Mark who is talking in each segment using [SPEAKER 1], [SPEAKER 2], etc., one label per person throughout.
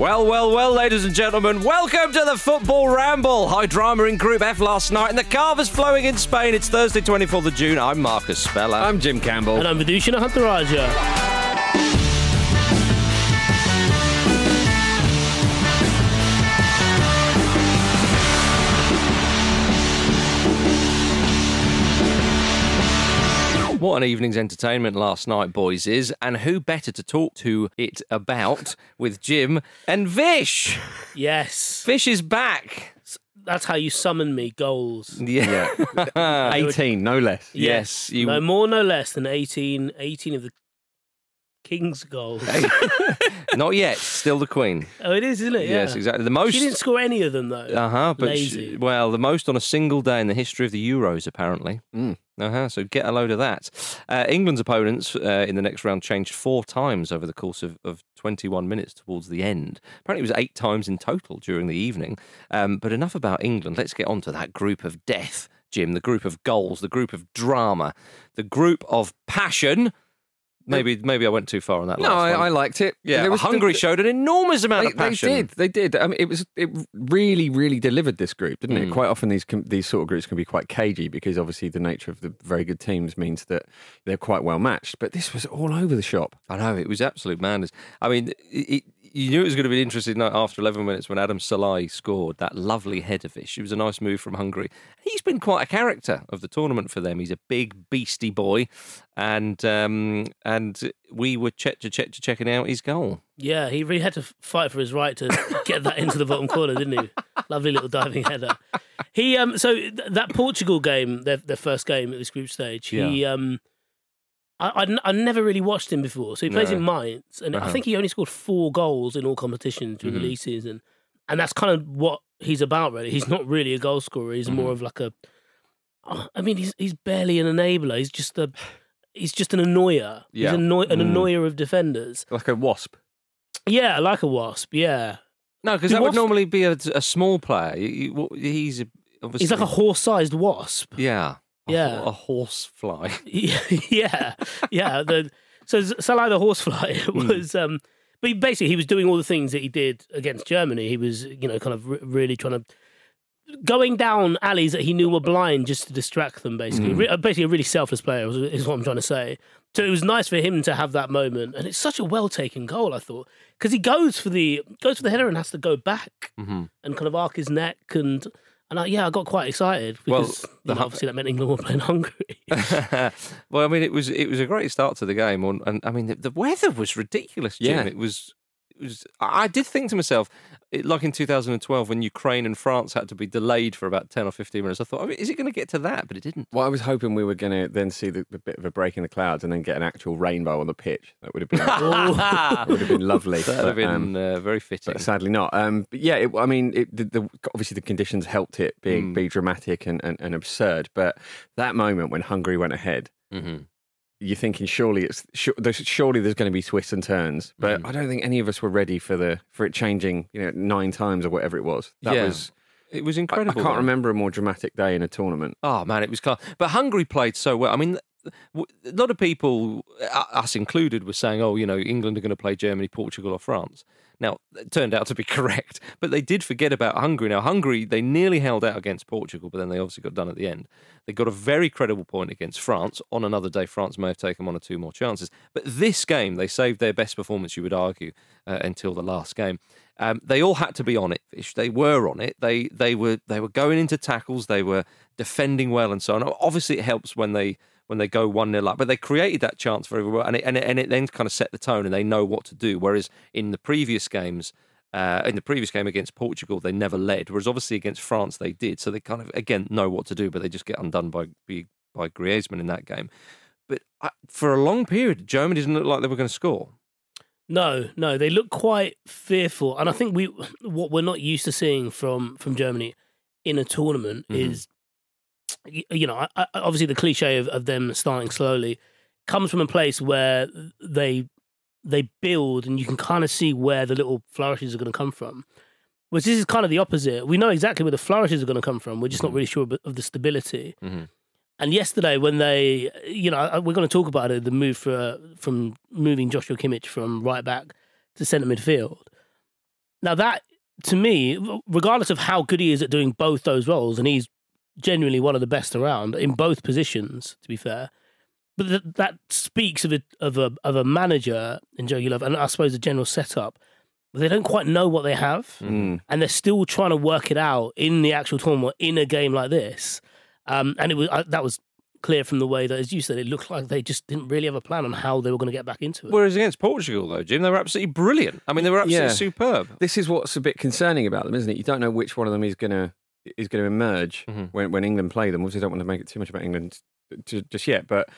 [SPEAKER 1] Well, well, well, ladies and gentlemen, welcome to the Football Ramble. High drama in Group F last night, and the cava's flowing in Spain. It's Thursday, 24th of June. I'm Marcus Speller.
[SPEAKER 2] I'm Jim Campbell.
[SPEAKER 3] And I'm Vithushan Ehantharajah.
[SPEAKER 1] What an evening's entertainment last night, boys, is. And who better to talk to it about with Jim and Vish?
[SPEAKER 3] Yes.
[SPEAKER 1] Vish is back.
[SPEAKER 3] That's how you summon me goals.
[SPEAKER 1] Yeah.
[SPEAKER 2] 18, no less.
[SPEAKER 1] yes. You,
[SPEAKER 3] No more, no less than 18, 18 of the King's goals.
[SPEAKER 1] not yet. Still the Queen.
[SPEAKER 3] oh, it is, isn't it?
[SPEAKER 1] Yes, exactly. The most.
[SPEAKER 3] She didn't score any of them, though.
[SPEAKER 1] Uh huh. But sh-
[SPEAKER 3] Lazy.
[SPEAKER 1] well, the most on a single day in the history of the Euros, apparently.
[SPEAKER 2] Mm.
[SPEAKER 1] Uh huh. So get a load of that. Uh, England's opponents uh, in the next round changed four times over the course of, of 21 minutes towards the end. Apparently, it was eight times in total during the evening. Um, but enough about England. Let's get on to that group of death, Jim. The group of goals, the group of drama, the group of passion. Maybe maybe I went too far on that.
[SPEAKER 2] No,
[SPEAKER 1] last
[SPEAKER 2] I,
[SPEAKER 1] one.
[SPEAKER 2] I liked it.
[SPEAKER 1] Yeah,
[SPEAKER 2] was-
[SPEAKER 1] Hungary showed an enormous amount
[SPEAKER 2] They,
[SPEAKER 1] of
[SPEAKER 2] they did. They did. I mean, it was. It really, really delivered this group, didn't
[SPEAKER 1] Mm.
[SPEAKER 2] it? Quite often, these these sort of groups can be quite cagey because obviously the nature of the very good teams means that they're quite well matched. But this was all over the shop.
[SPEAKER 1] I know it was absolute madness. I mean, it, you knew it was going to be an interesting night after 11 minutes when Adam Szalai scored that lovely header Vish. It was a nice move from Hungary. He's been quite a character of the tournament for them. He's a big beastie boy, and um, and we were check to check to checking out his goal.
[SPEAKER 3] Yeah, he really had to fight for his right to get that into the bottom corner, didn't he? Lovely little diving header. He um so th- that Portugal game, their their first game at this group stage, he um I I'd, I'd never really watched him before. So he plays
[SPEAKER 1] No.
[SPEAKER 3] in Mainz, and I
[SPEAKER 1] Uh-huh.
[SPEAKER 3] think he only scored four goals in all competitions during the league season, and that's kind of what he's about. Really, he's not really a goal scorer. He's
[SPEAKER 1] Mm-hmm.
[SPEAKER 3] more of like a. oh, mean, he's he's barely an enabler. He's just a. He's just an annoyer.
[SPEAKER 1] Yeah.
[SPEAKER 3] He's annoy- an
[SPEAKER 2] Mm.
[SPEAKER 3] annoyer of defenders.
[SPEAKER 2] Like a wasp.
[SPEAKER 3] Yeah, like a wasp. Yeah,
[SPEAKER 1] No, because that would normally be a, a small player. You- you- He's a, obviously
[SPEAKER 3] he's like a horse-sized wasp.
[SPEAKER 1] yeah,
[SPEAKER 3] Yeah.
[SPEAKER 1] a horse fly.
[SPEAKER 3] yeah, yeah. The, so Szalai the horsefly
[SPEAKER 1] Hmm.
[SPEAKER 3] was, um, but basically he was doing all the things that he did against Germany. He was, you know, kind of re- really trying to going down alleys that he knew were blind just to distract them. Basically,
[SPEAKER 1] Hmm.
[SPEAKER 3] Re- uh, basically a really selfless player is, is what I'm trying to say. So it was nice for him to have that moment, and it's such a well taken goal. I thought because he goes for the goes for the header and has to go back
[SPEAKER 1] hmm
[SPEAKER 3] and kind of arc his neck and. And I, yeah, I got quite excited because
[SPEAKER 1] the
[SPEAKER 3] know, obviously that meant England were playing Hungary.
[SPEAKER 1] well, I mean, it was it was a great start to the game, and, and I mean, the, the weather was ridiculous. Jim.
[SPEAKER 2] Yeah.
[SPEAKER 1] it was. It was. I did think to myself, it, like in 2012 when Ukraine and France had to be delayed for about 10 or 15 minutes. I thought, I mean, is it going to get to that? But it didn't.
[SPEAKER 2] Well, I was hoping we were going to then see the, the bit of a break in the clouds and then get an actual rainbow on the pitch. That would have been would have been lovely.
[SPEAKER 1] That would have
[SPEAKER 2] but, um,
[SPEAKER 1] been uh, very fitting.
[SPEAKER 2] but sadly not. Um, but yeah, it, I mean, it, the, the, obviously the conditions helped it being
[SPEAKER 1] Mm.
[SPEAKER 2] be dramatic and, and, and absurd. But that moment when Hungary went ahead,
[SPEAKER 1] Mhm.
[SPEAKER 2] You're thinking surely it's surely there's going to be twists and turns. But
[SPEAKER 1] Mm.
[SPEAKER 2] I don't think any of us were ready for the for it changing. You know, nine times or whatever it was. That
[SPEAKER 1] Yeah.
[SPEAKER 2] was.
[SPEAKER 1] It was
[SPEAKER 2] I, I can't
[SPEAKER 1] though.
[SPEAKER 2] remember a more dramatic day in a tournament.
[SPEAKER 1] Oh man, it was class. But Hungary played so well. I mean, a lot of people, uh, us included, were saying, "Oh, you know, England are going to play Germany, Portugal, or France." Now, it turned out to be correct, but they did forget about Hungary. Now, Hungary, they nearly held out against Portugal, but then they obviously got done at the end. They got a very credible point against France. On another day, France may have taken one or two more chances. But this game, they saved their best performance, you would argue, uh, until the last game. Um, they all had to be on it. They were on it. They they were they were going into tackles. They were defending well and so on. Obviously, it helps when they when they go one 0 up, but they created that chance very well, and it, and it and it then kind of set the tone, and they know what to do. Whereas in the previous games. Uh, in the previous game against Portugal, they never led, whereas obviously against France they did. So they kind of again know what to do, but they just get undone by by, Griezmann in that game. But uh, for a long period, Germany didn't look like they were going to score.
[SPEAKER 3] No, no, they look quite fearful, and I think we what we're not used to seeing from from Germany in a tournament
[SPEAKER 1] Mhm.
[SPEAKER 3] is, y- you know, I, I, obviously the cliche of, of them starting slowly comes from a place where they they build, and you can kind of see where the little flourishes are going to come from. Whereas this is kind of the opposite. We know exactly where the flourishes are going to come from. We're just not really sure of, the stability.
[SPEAKER 1] Mhm.
[SPEAKER 3] And yesterday, when they, you know, we're going to talk about it, the move for, from moving Joshua Kimmich from right back to centre midfield. Now, that to me, regardless of how good he is at doing both those roles, and he's genuinely one of the best around in both positions, to be fair. But th- that speaks of a of a of a manager in Jogi Löw, and I suppose a general setup. But they don't quite know what they have,
[SPEAKER 2] Mm.
[SPEAKER 3] and they're still trying to work it out in the actual tournament in a game like this. Um, and it was uh, that was clear from the way that, as you said, it looked like they just didn't really have a plan on how they were going to get back into it.
[SPEAKER 1] Whereas against Portugal, though, Jim, they were absolutely brilliant. I mean, they were absolutely
[SPEAKER 2] Yeah.
[SPEAKER 1] superb.
[SPEAKER 2] This is what's a bit concerning about them, isn't it? You don't know which one of them is going to is going to emerge
[SPEAKER 1] Mhm.
[SPEAKER 2] when, when England play them. Obviously, don't want to make it too much about England just yet, but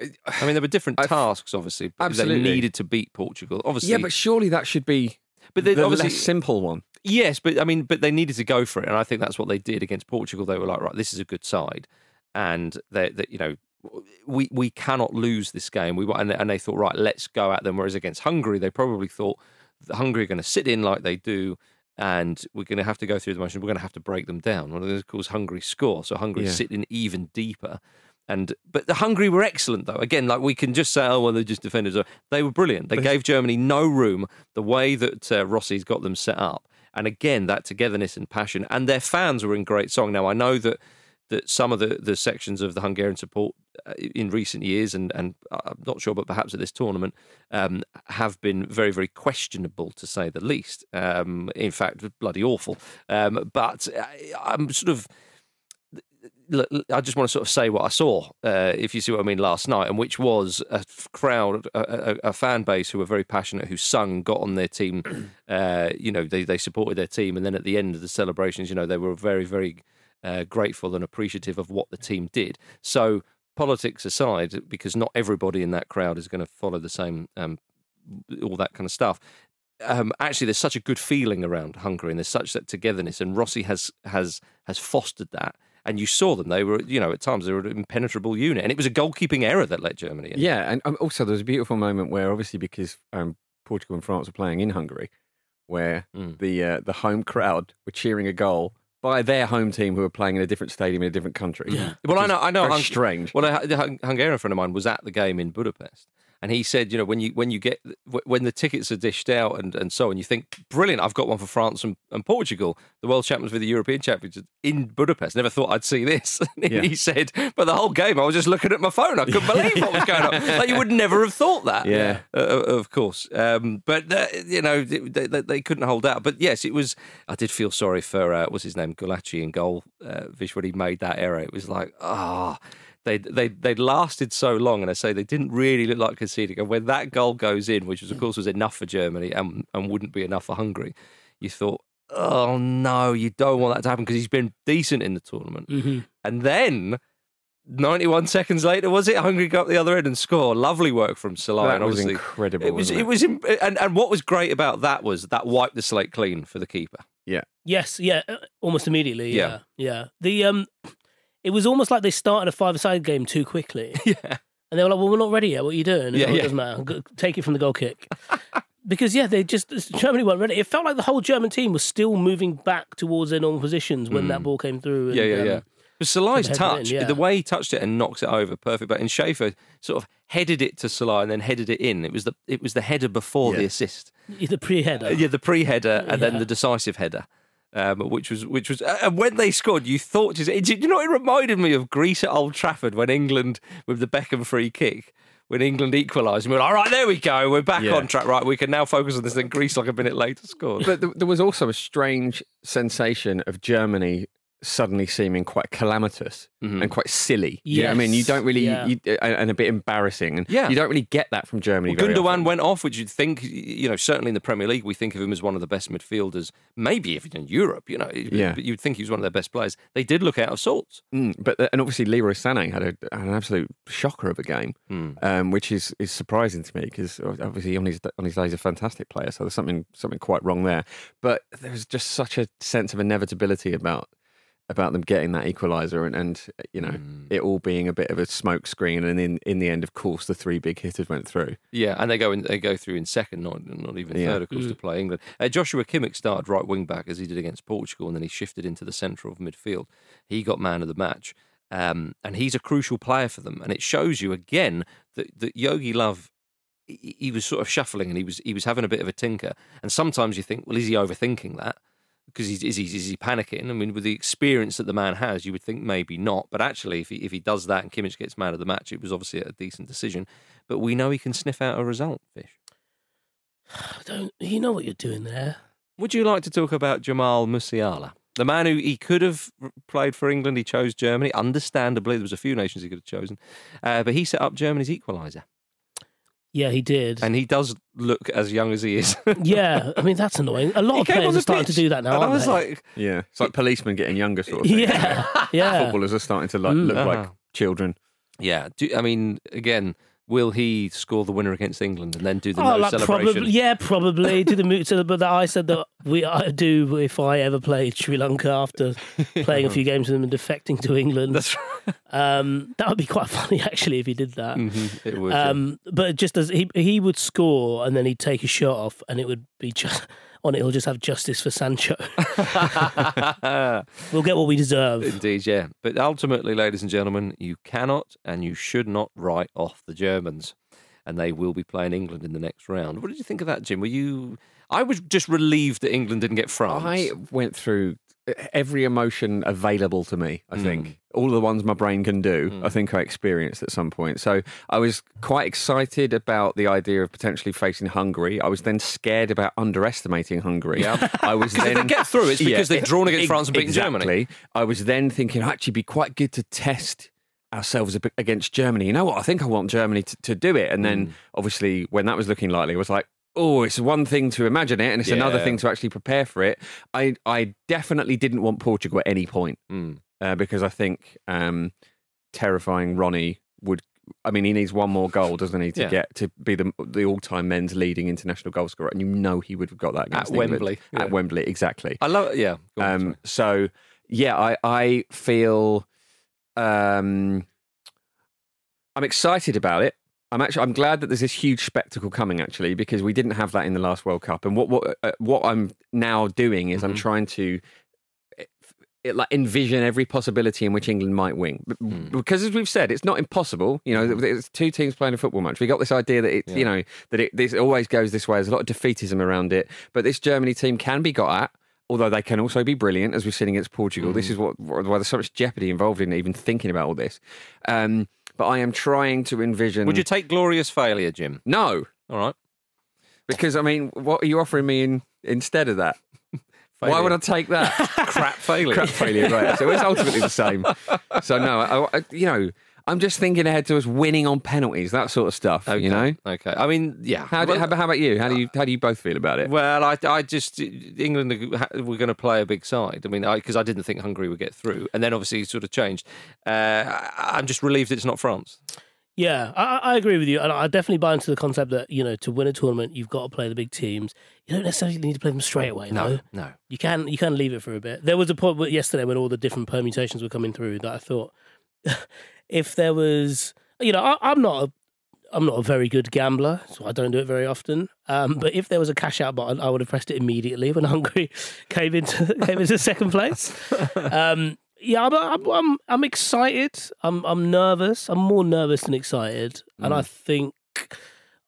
[SPEAKER 1] I mean, there were different
[SPEAKER 2] I've-
[SPEAKER 1] tasks, obviously.
[SPEAKER 2] Absolutely.
[SPEAKER 1] They needed to beat Portugal, obviously.
[SPEAKER 2] yeah, but surely that should be
[SPEAKER 1] but
[SPEAKER 2] the
[SPEAKER 1] obviously
[SPEAKER 2] less simple one.
[SPEAKER 1] Yes, but I mean, but they needed to go for it, and I think that's what they did against Portugal. They were like, right, this is a good side, and that you know, we we cannot lose this game. We and they, and they thought, right, let's go at them. Whereas against Hungary, they probably thought Hungary are going to sit in like they do. And we're going to have to go through the motions. We're going to have to break them down. One of those calls Hungary score, so Hungary
[SPEAKER 2] Yeah.
[SPEAKER 1] sitting even deeper. And but the Hungary were excellent though. Again, like we can just say, oh well, they're just defenders. They were brilliant. They gave Germany no room. The way that uh, Rossi's got them set up, and again that togetherness and passion, and their fans were in great song. Now I know that that some of the, the sections of the Hungarian support in recent years, and and I'm not sure, but perhaps at this tournament, um, have been very very questionable to say the least. Um, in fact, bloody awful. Um, but I, I'm sort of I just want to sort of say what I saw, uh, if you see what I mean, last night, and which was a crowd, a, a, a fan base who were very passionate, who sung, got on their team. Uh, you know, they, they supported their team, and then at the end of the celebrations, you know, they were very, very uh, grateful and appreciative of what the team did. So, politics aside, because not everybody in that crowd is going to follow the same, um, all that kind of stuff. Um, actually, there's such a good feeling around Hungary, and there's such that togetherness, and Rossi has has has fostered that and you saw them. They were, you know, at times they were an impenetrable unit, and it was a goalkeeping error that let Germany in.
[SPEAKER 2] Yeah, and um, also there was a beautiful moment where, obviously, because um, Portugal and France were playing in Hungary, where
[SPEAKER 1] Mm.
[SPEAKER 2] the uh, the home crowd were cheering a goal by their home team who were playing in a different stadium in a different country.
[SPEAKER 3] Yeah.
[SPEAKER 1] Well, I know, I know. Hung-
[SPEAKER 2] strange.
[SPEAKER 1] Well, a Hungarian friend of mine was at the game in Budapest, and he said, you know, when you when you get when the tickets are dished out and, and so on, you think, brilliant, I've got one for France and, and Portugal, the world champions for the European champions in Budapest. Never thought I'd see this. And
[SPEAKER 2] Yeah.
[SPEAKER 1] He said, but the whole game, I was just looking at my phone. I couldn't believe what was going on. Like you would never have thought that.
[SPEAKER 2] Yeah.
[SPEAKER 1] uh, of course. Um, but uh, you know, they, they, they couldn't hold out. But yes, it was. I did feel sorry for uh, what's his name, Gulácsi in goal. Uh, Vish when he made that error, it was like ah. They they they'd lasted so long, and I say they didn't really look like conceding. And when that goal goes in, which was of course was enough for Germany and and wouldn't be enough for Hungary, you thought, oh no, you don't want that to happen because he's been decent in the tournament.
[SPEAKER 3] hmm
[SPEAKER 1] And then 91 seconds later, was it? Hungary got the other end and score. Lovely work from Szalai.
[SPEAKER 2] That
[SPEAKER 1] and
[SPEAKER 2] was incredible,
[SPEAKER 1] It was.
[SPEAKER 2] wasn't
[SPEAKER 1] It
[SPEAKER 2] it?
[SPEAKER 1] was. im- And, and what was great about that was that wiped the slate clean for the keeper. Yeah.
[SPEAKER 3] Yes, yeah, uh, almost immediately.
[SPEAKER 1] Yeah.
[SPEAKER 3] Yeah, yeah. The um, it was almost like they started a five-a-side game too quickly,
[SPEAKER 1] Yeah.
[SPEAKER 3] and they were like, "Well, we're not ready yet. What are you doing?"
[SPEAKER 1] Yeah,
[SPEAKER 3] "Oh, it
[SPEAKER 1] yeah.
[SPEAKER 3] doesn't matter. Go- Take it from the goal kick. because yeah, they just Germany weren't ready. It felt like the whole German team was still moving back towards their normal positions when that ball came through. And,
[SPEAKER 1] Mm. Yeah, yeah,
[SPEAKER 3] um,
[SPEAKER 1] yeah. But Szalai's
[SPEAKER 3] head it in,
[SPEAKER 1] touch,
[SPEAKER 3] yeah.
[SPEAKER 1] the way he touched it and knocks it over, perfect. But and Schaefer sort of headed it to Salah and then headed it in. It was the it was the header before the assist.
[SPEAKER 3] The pre-header.
[SPEAKER 1] Yeah, the pre-header and then the decisive header, um, which was which was. Uh, and when they scored, you thought, it, you know, it reminded me of Greece at Old Trafford when England with the Beckham free kick. When England equalised, and we were like, all right, there we go, we're back
[SPEAKER 2] Yeah.
[SPEAKER 1] on track. Right, we can now focus on this. Then Greece, like a minute later, scored.
[SPEAKER 2] But th- there was also a strange sensation of Germany suddenly seeming quite calamitous
[SPEAKER 1] Mhm.
[SPEAKER 2] and quite silly. You know I mean, you don't really,
[SPEAKER 3] yeah.
[SPEAKER 2] you, and and a bit embarrassing. And
[SPEAKER 1] Yeah.
[SPEAKER 2] you don't really get that from Germany.
[SPEAKER 1] Well, Gundogan
[SPEAKER 2] often.
[SPEAKER 1] went off, which you'd think, you know, certainly in the Premier League, we think of him as one of the best midfielders, maybe even in Europe, you know.
[SPEAKER 2] Yeah.
[SPEAKER 1] But you'd think he was one of their best players. They did look out of sorts.
[SPEAKER 2] Mm, but and obviously Leroy Sané had, a, an absolute shocker of a game,
[SPEAKER 1] Hmm.
[SPEAKER 2] um, which is, is surprising to me because obviously on his on his day he's a fantastic player. So there's something something quite wrong there. But there was just such a sense of inevitability about about them getting that equaliser and, and you know
[SPEAKER 1] Hmm.
[SPEAKER 2] it all being a bit of a smoke screen. And in in the end, of course, the three big hitters went through.
[SPEAKER 1] Yeah, and they go in, they go through in second, not not even
[SPEAKER 2] Yeah.
[SPEAKER 1] third, of course, to play England. Uh, Joshua Kimmich started right wing back as he did against Portugal, and then he shifted into the centre of midfield. He got man of the match, um, and he's a crucial player for them. And it shows you again that, that Jogi Löw. He he was sort of shuffling and he was he was having a bit of a tinker. And sometimes you think, well, is he overthinking that? Because he's, is, he, is he panicking? I mean, with the experience that the man has, you would think maybe not. But actually, if he, if he does that and Kimmich gets man of the match, it was obviously a decent decision. But we know he can sniff out a result, Vish.
[SPEAKER 3] Don't you know what you're doing there?
[SPEAKER 1] Would you like to talk about Jamal Musiala? The man who he could have played for England, he chose Germany. Understandably, there was a few nations he could have chosen, uh, but he set up Germany's equaliser,
[SPEAKER 3] Yeah, he did.
[SPEAKER 1] and he does look as young as he is.
[SPEAKER 3] yeah, I mean that's annoying. A lot
[SPEAKER 1] He
[SPEAKER 3] of players
[SPEAKER 1] the
[SPEAKER 3] are starting
[SPEAKER 1] pitch,
[SPEAKER 3] to do that now.
[SPEAKER 1] and I
[SPEAKER 3] aren't
[SPEAKER 1] was
[SPEAKER 3] they?
[SPEAKER 1] like,
[SPEAKER 2] Yeah, it's like policemen getting younger, sort of thing.
[SPEAKER 3] yeah, yeah.
[SPEAKER 2] Footballers are starting to like,
[SPEAKER 3] Mm.
[SPEAKER 2] look like
[SPEAKER 1] Ah.
[SPEAKER 2] children.
[SPEAKER 1] yeah. Do, I mean, again, will he score the winner against England and then do the
[SPEAKER 3] Oh,
[SPEAKER 1] no
[SPEAKER 3] like
[SPEAKER 1] celebration?
[SPEAKER 3] probably, yeah, probably do the but that I said that we I do if I ever played Sri Lanka after playing a few games with them and defecting to England.
[SPEAKER 1] That's
[SPEAKER 3] Um, that would be quite funny actually if he did that.
[SPEAKER 1] Mhm, it would. yeah.
[SPEAKER 3] Um, but just as he he would score and then he'd take a shot off and it would be just on it. He'll just have justice for Sancho. we'll get what we deserve.
[SPEAKER 1] Indeed, yeah. But ultimately, ladies and gentlemen, you cannot and you should not write off the Germans. And they will be playing England in the next round. What did you think of that, Jim? Were you. I was just relieved that England didn't get France.
[SPEAKER 2] I went through every emotion available to me. I
[SPEAKER 1] Mm.
[SPEAKER 2] think all the ones my brain can do. I think I experienced at some point. So I was quite excited about the idea of potentially facing Hungary. I was then scared about underestimating Hungary.
[SPEAKER 1] Yeah.
[SPEAKER 2] I was
[SPEAKER 1] 'Cause if
[SPEAKER 2] then
[SPEAKER 1] they get through, it's because they've drawn against France and beaten
[SPEAKER 2] exactly.
[SPEAKER 1] Germany.
[SPEAKER 2] I was then thinking actually be quite good to test ourselves against Germany. You know what? I think I want Germany to, to do it. And then
[SPEAKER 1] Mm.
[SPEAKER 2] obviously when that was looking likely, it was like, oh, it's one thing to imagine it and it's another thing to actually prepare for it. I I definitely didn't want Portugal at any point
[SPEAKER 1] Mm.
[SPEAKER 2] uh, because I think um, terrifying Ronnie would. I mean, he needs one more goal, doesn't he, to
[SPEAKER 1] Yeah.
[SPEAKER 2] get to be the the all time men's leading international goal scorer, and you know he would have got that
[SPEAKER 1] At
[SPEAKER 2] England.
[SPEAKER 1] Wembley, yeah.
[SPEAKER 2] At Wembley, exactly.
[SPEAKER 1] I love it. Yeah. On,
[SPEAKER 2] Um, so yeah, I I feel um, I'm excited about it. I'm actually I'm glad that there's this huge spectacle coming actually because we didn't have that in the last World Cup. And what what uh, what I'm now doing is I'm
[SPEAKER 1] Mhm.
[SPEAKER 2] trying to it, it, like envision every possibility in which England might win.
[SPEAKER 1] Hmm.
[SPEAKER 2] Because as we've said, it's not impossible. You know, it's two teams playing a football match. We got this idea that it, you know, that it this always goes this way. There's a lot of defeatism around it, but this Germany team can be got at. Although they can also be brilliant, as we've seen against Portugal. This
[SPEAKER 1] Hmm.
[SPEAKER 2] is what why there's so much jeopardy involved in even thinking about all this. Um, but I am trying to envision.
[SPEAKER 1] Would you take glorious failure, Jim?
[SPEAKER 2] no,
[SPEAKER 1] All right.
[SPEAKER 2] because I mean, what are you offering me in, instead of that? Why
[SPEAKER 1] Failure.
[SPEAKER 2] would I take that?
[SPEAKER 1] Crap failure.
[SPEAKER 2] crap failure, right? So it's ultimately the same. So no, I, I, you know, I'm just thinking ahead to us winning on penalties, that sort of stuff.
[SPEAKER 1] Okay.
[SPEAKER 2] You know.
[SPEAKER 1] Okay. I mean, yeah.
[SPEAKER 2] How, do, how, how about you? How do you how do you both feel about it?
[SPEAKER 1] Well, I, I just England are- were going to play a big side. I mean, because I, didn't think Hungary would get through, and then obviously it sort of changed. Uh, I- I'm just relieved it's not France.
[SPEAKER 3] Yeah, I, I agree with you, and I definitely buy into the concept that you know to win a tournament you've got to play the big teams. You don't necessarily need to play them straight away. No,
[SPEAKER 1] no.
[SPEAKER 3] you can you can leave it for a bit. There was a point yesterday when all the different permutations were coming through that I thought if there was, you know, I, I'm not a I'm not a very good gambler, so I don't do it very often. Um, but if there was a cash out button, I would have pressed it immediately when Hungary came into came into second place. Um, yeah, I'm, I'm I'm I'm excited. I'm I'm nervous. I'm more nervous than excited, and I think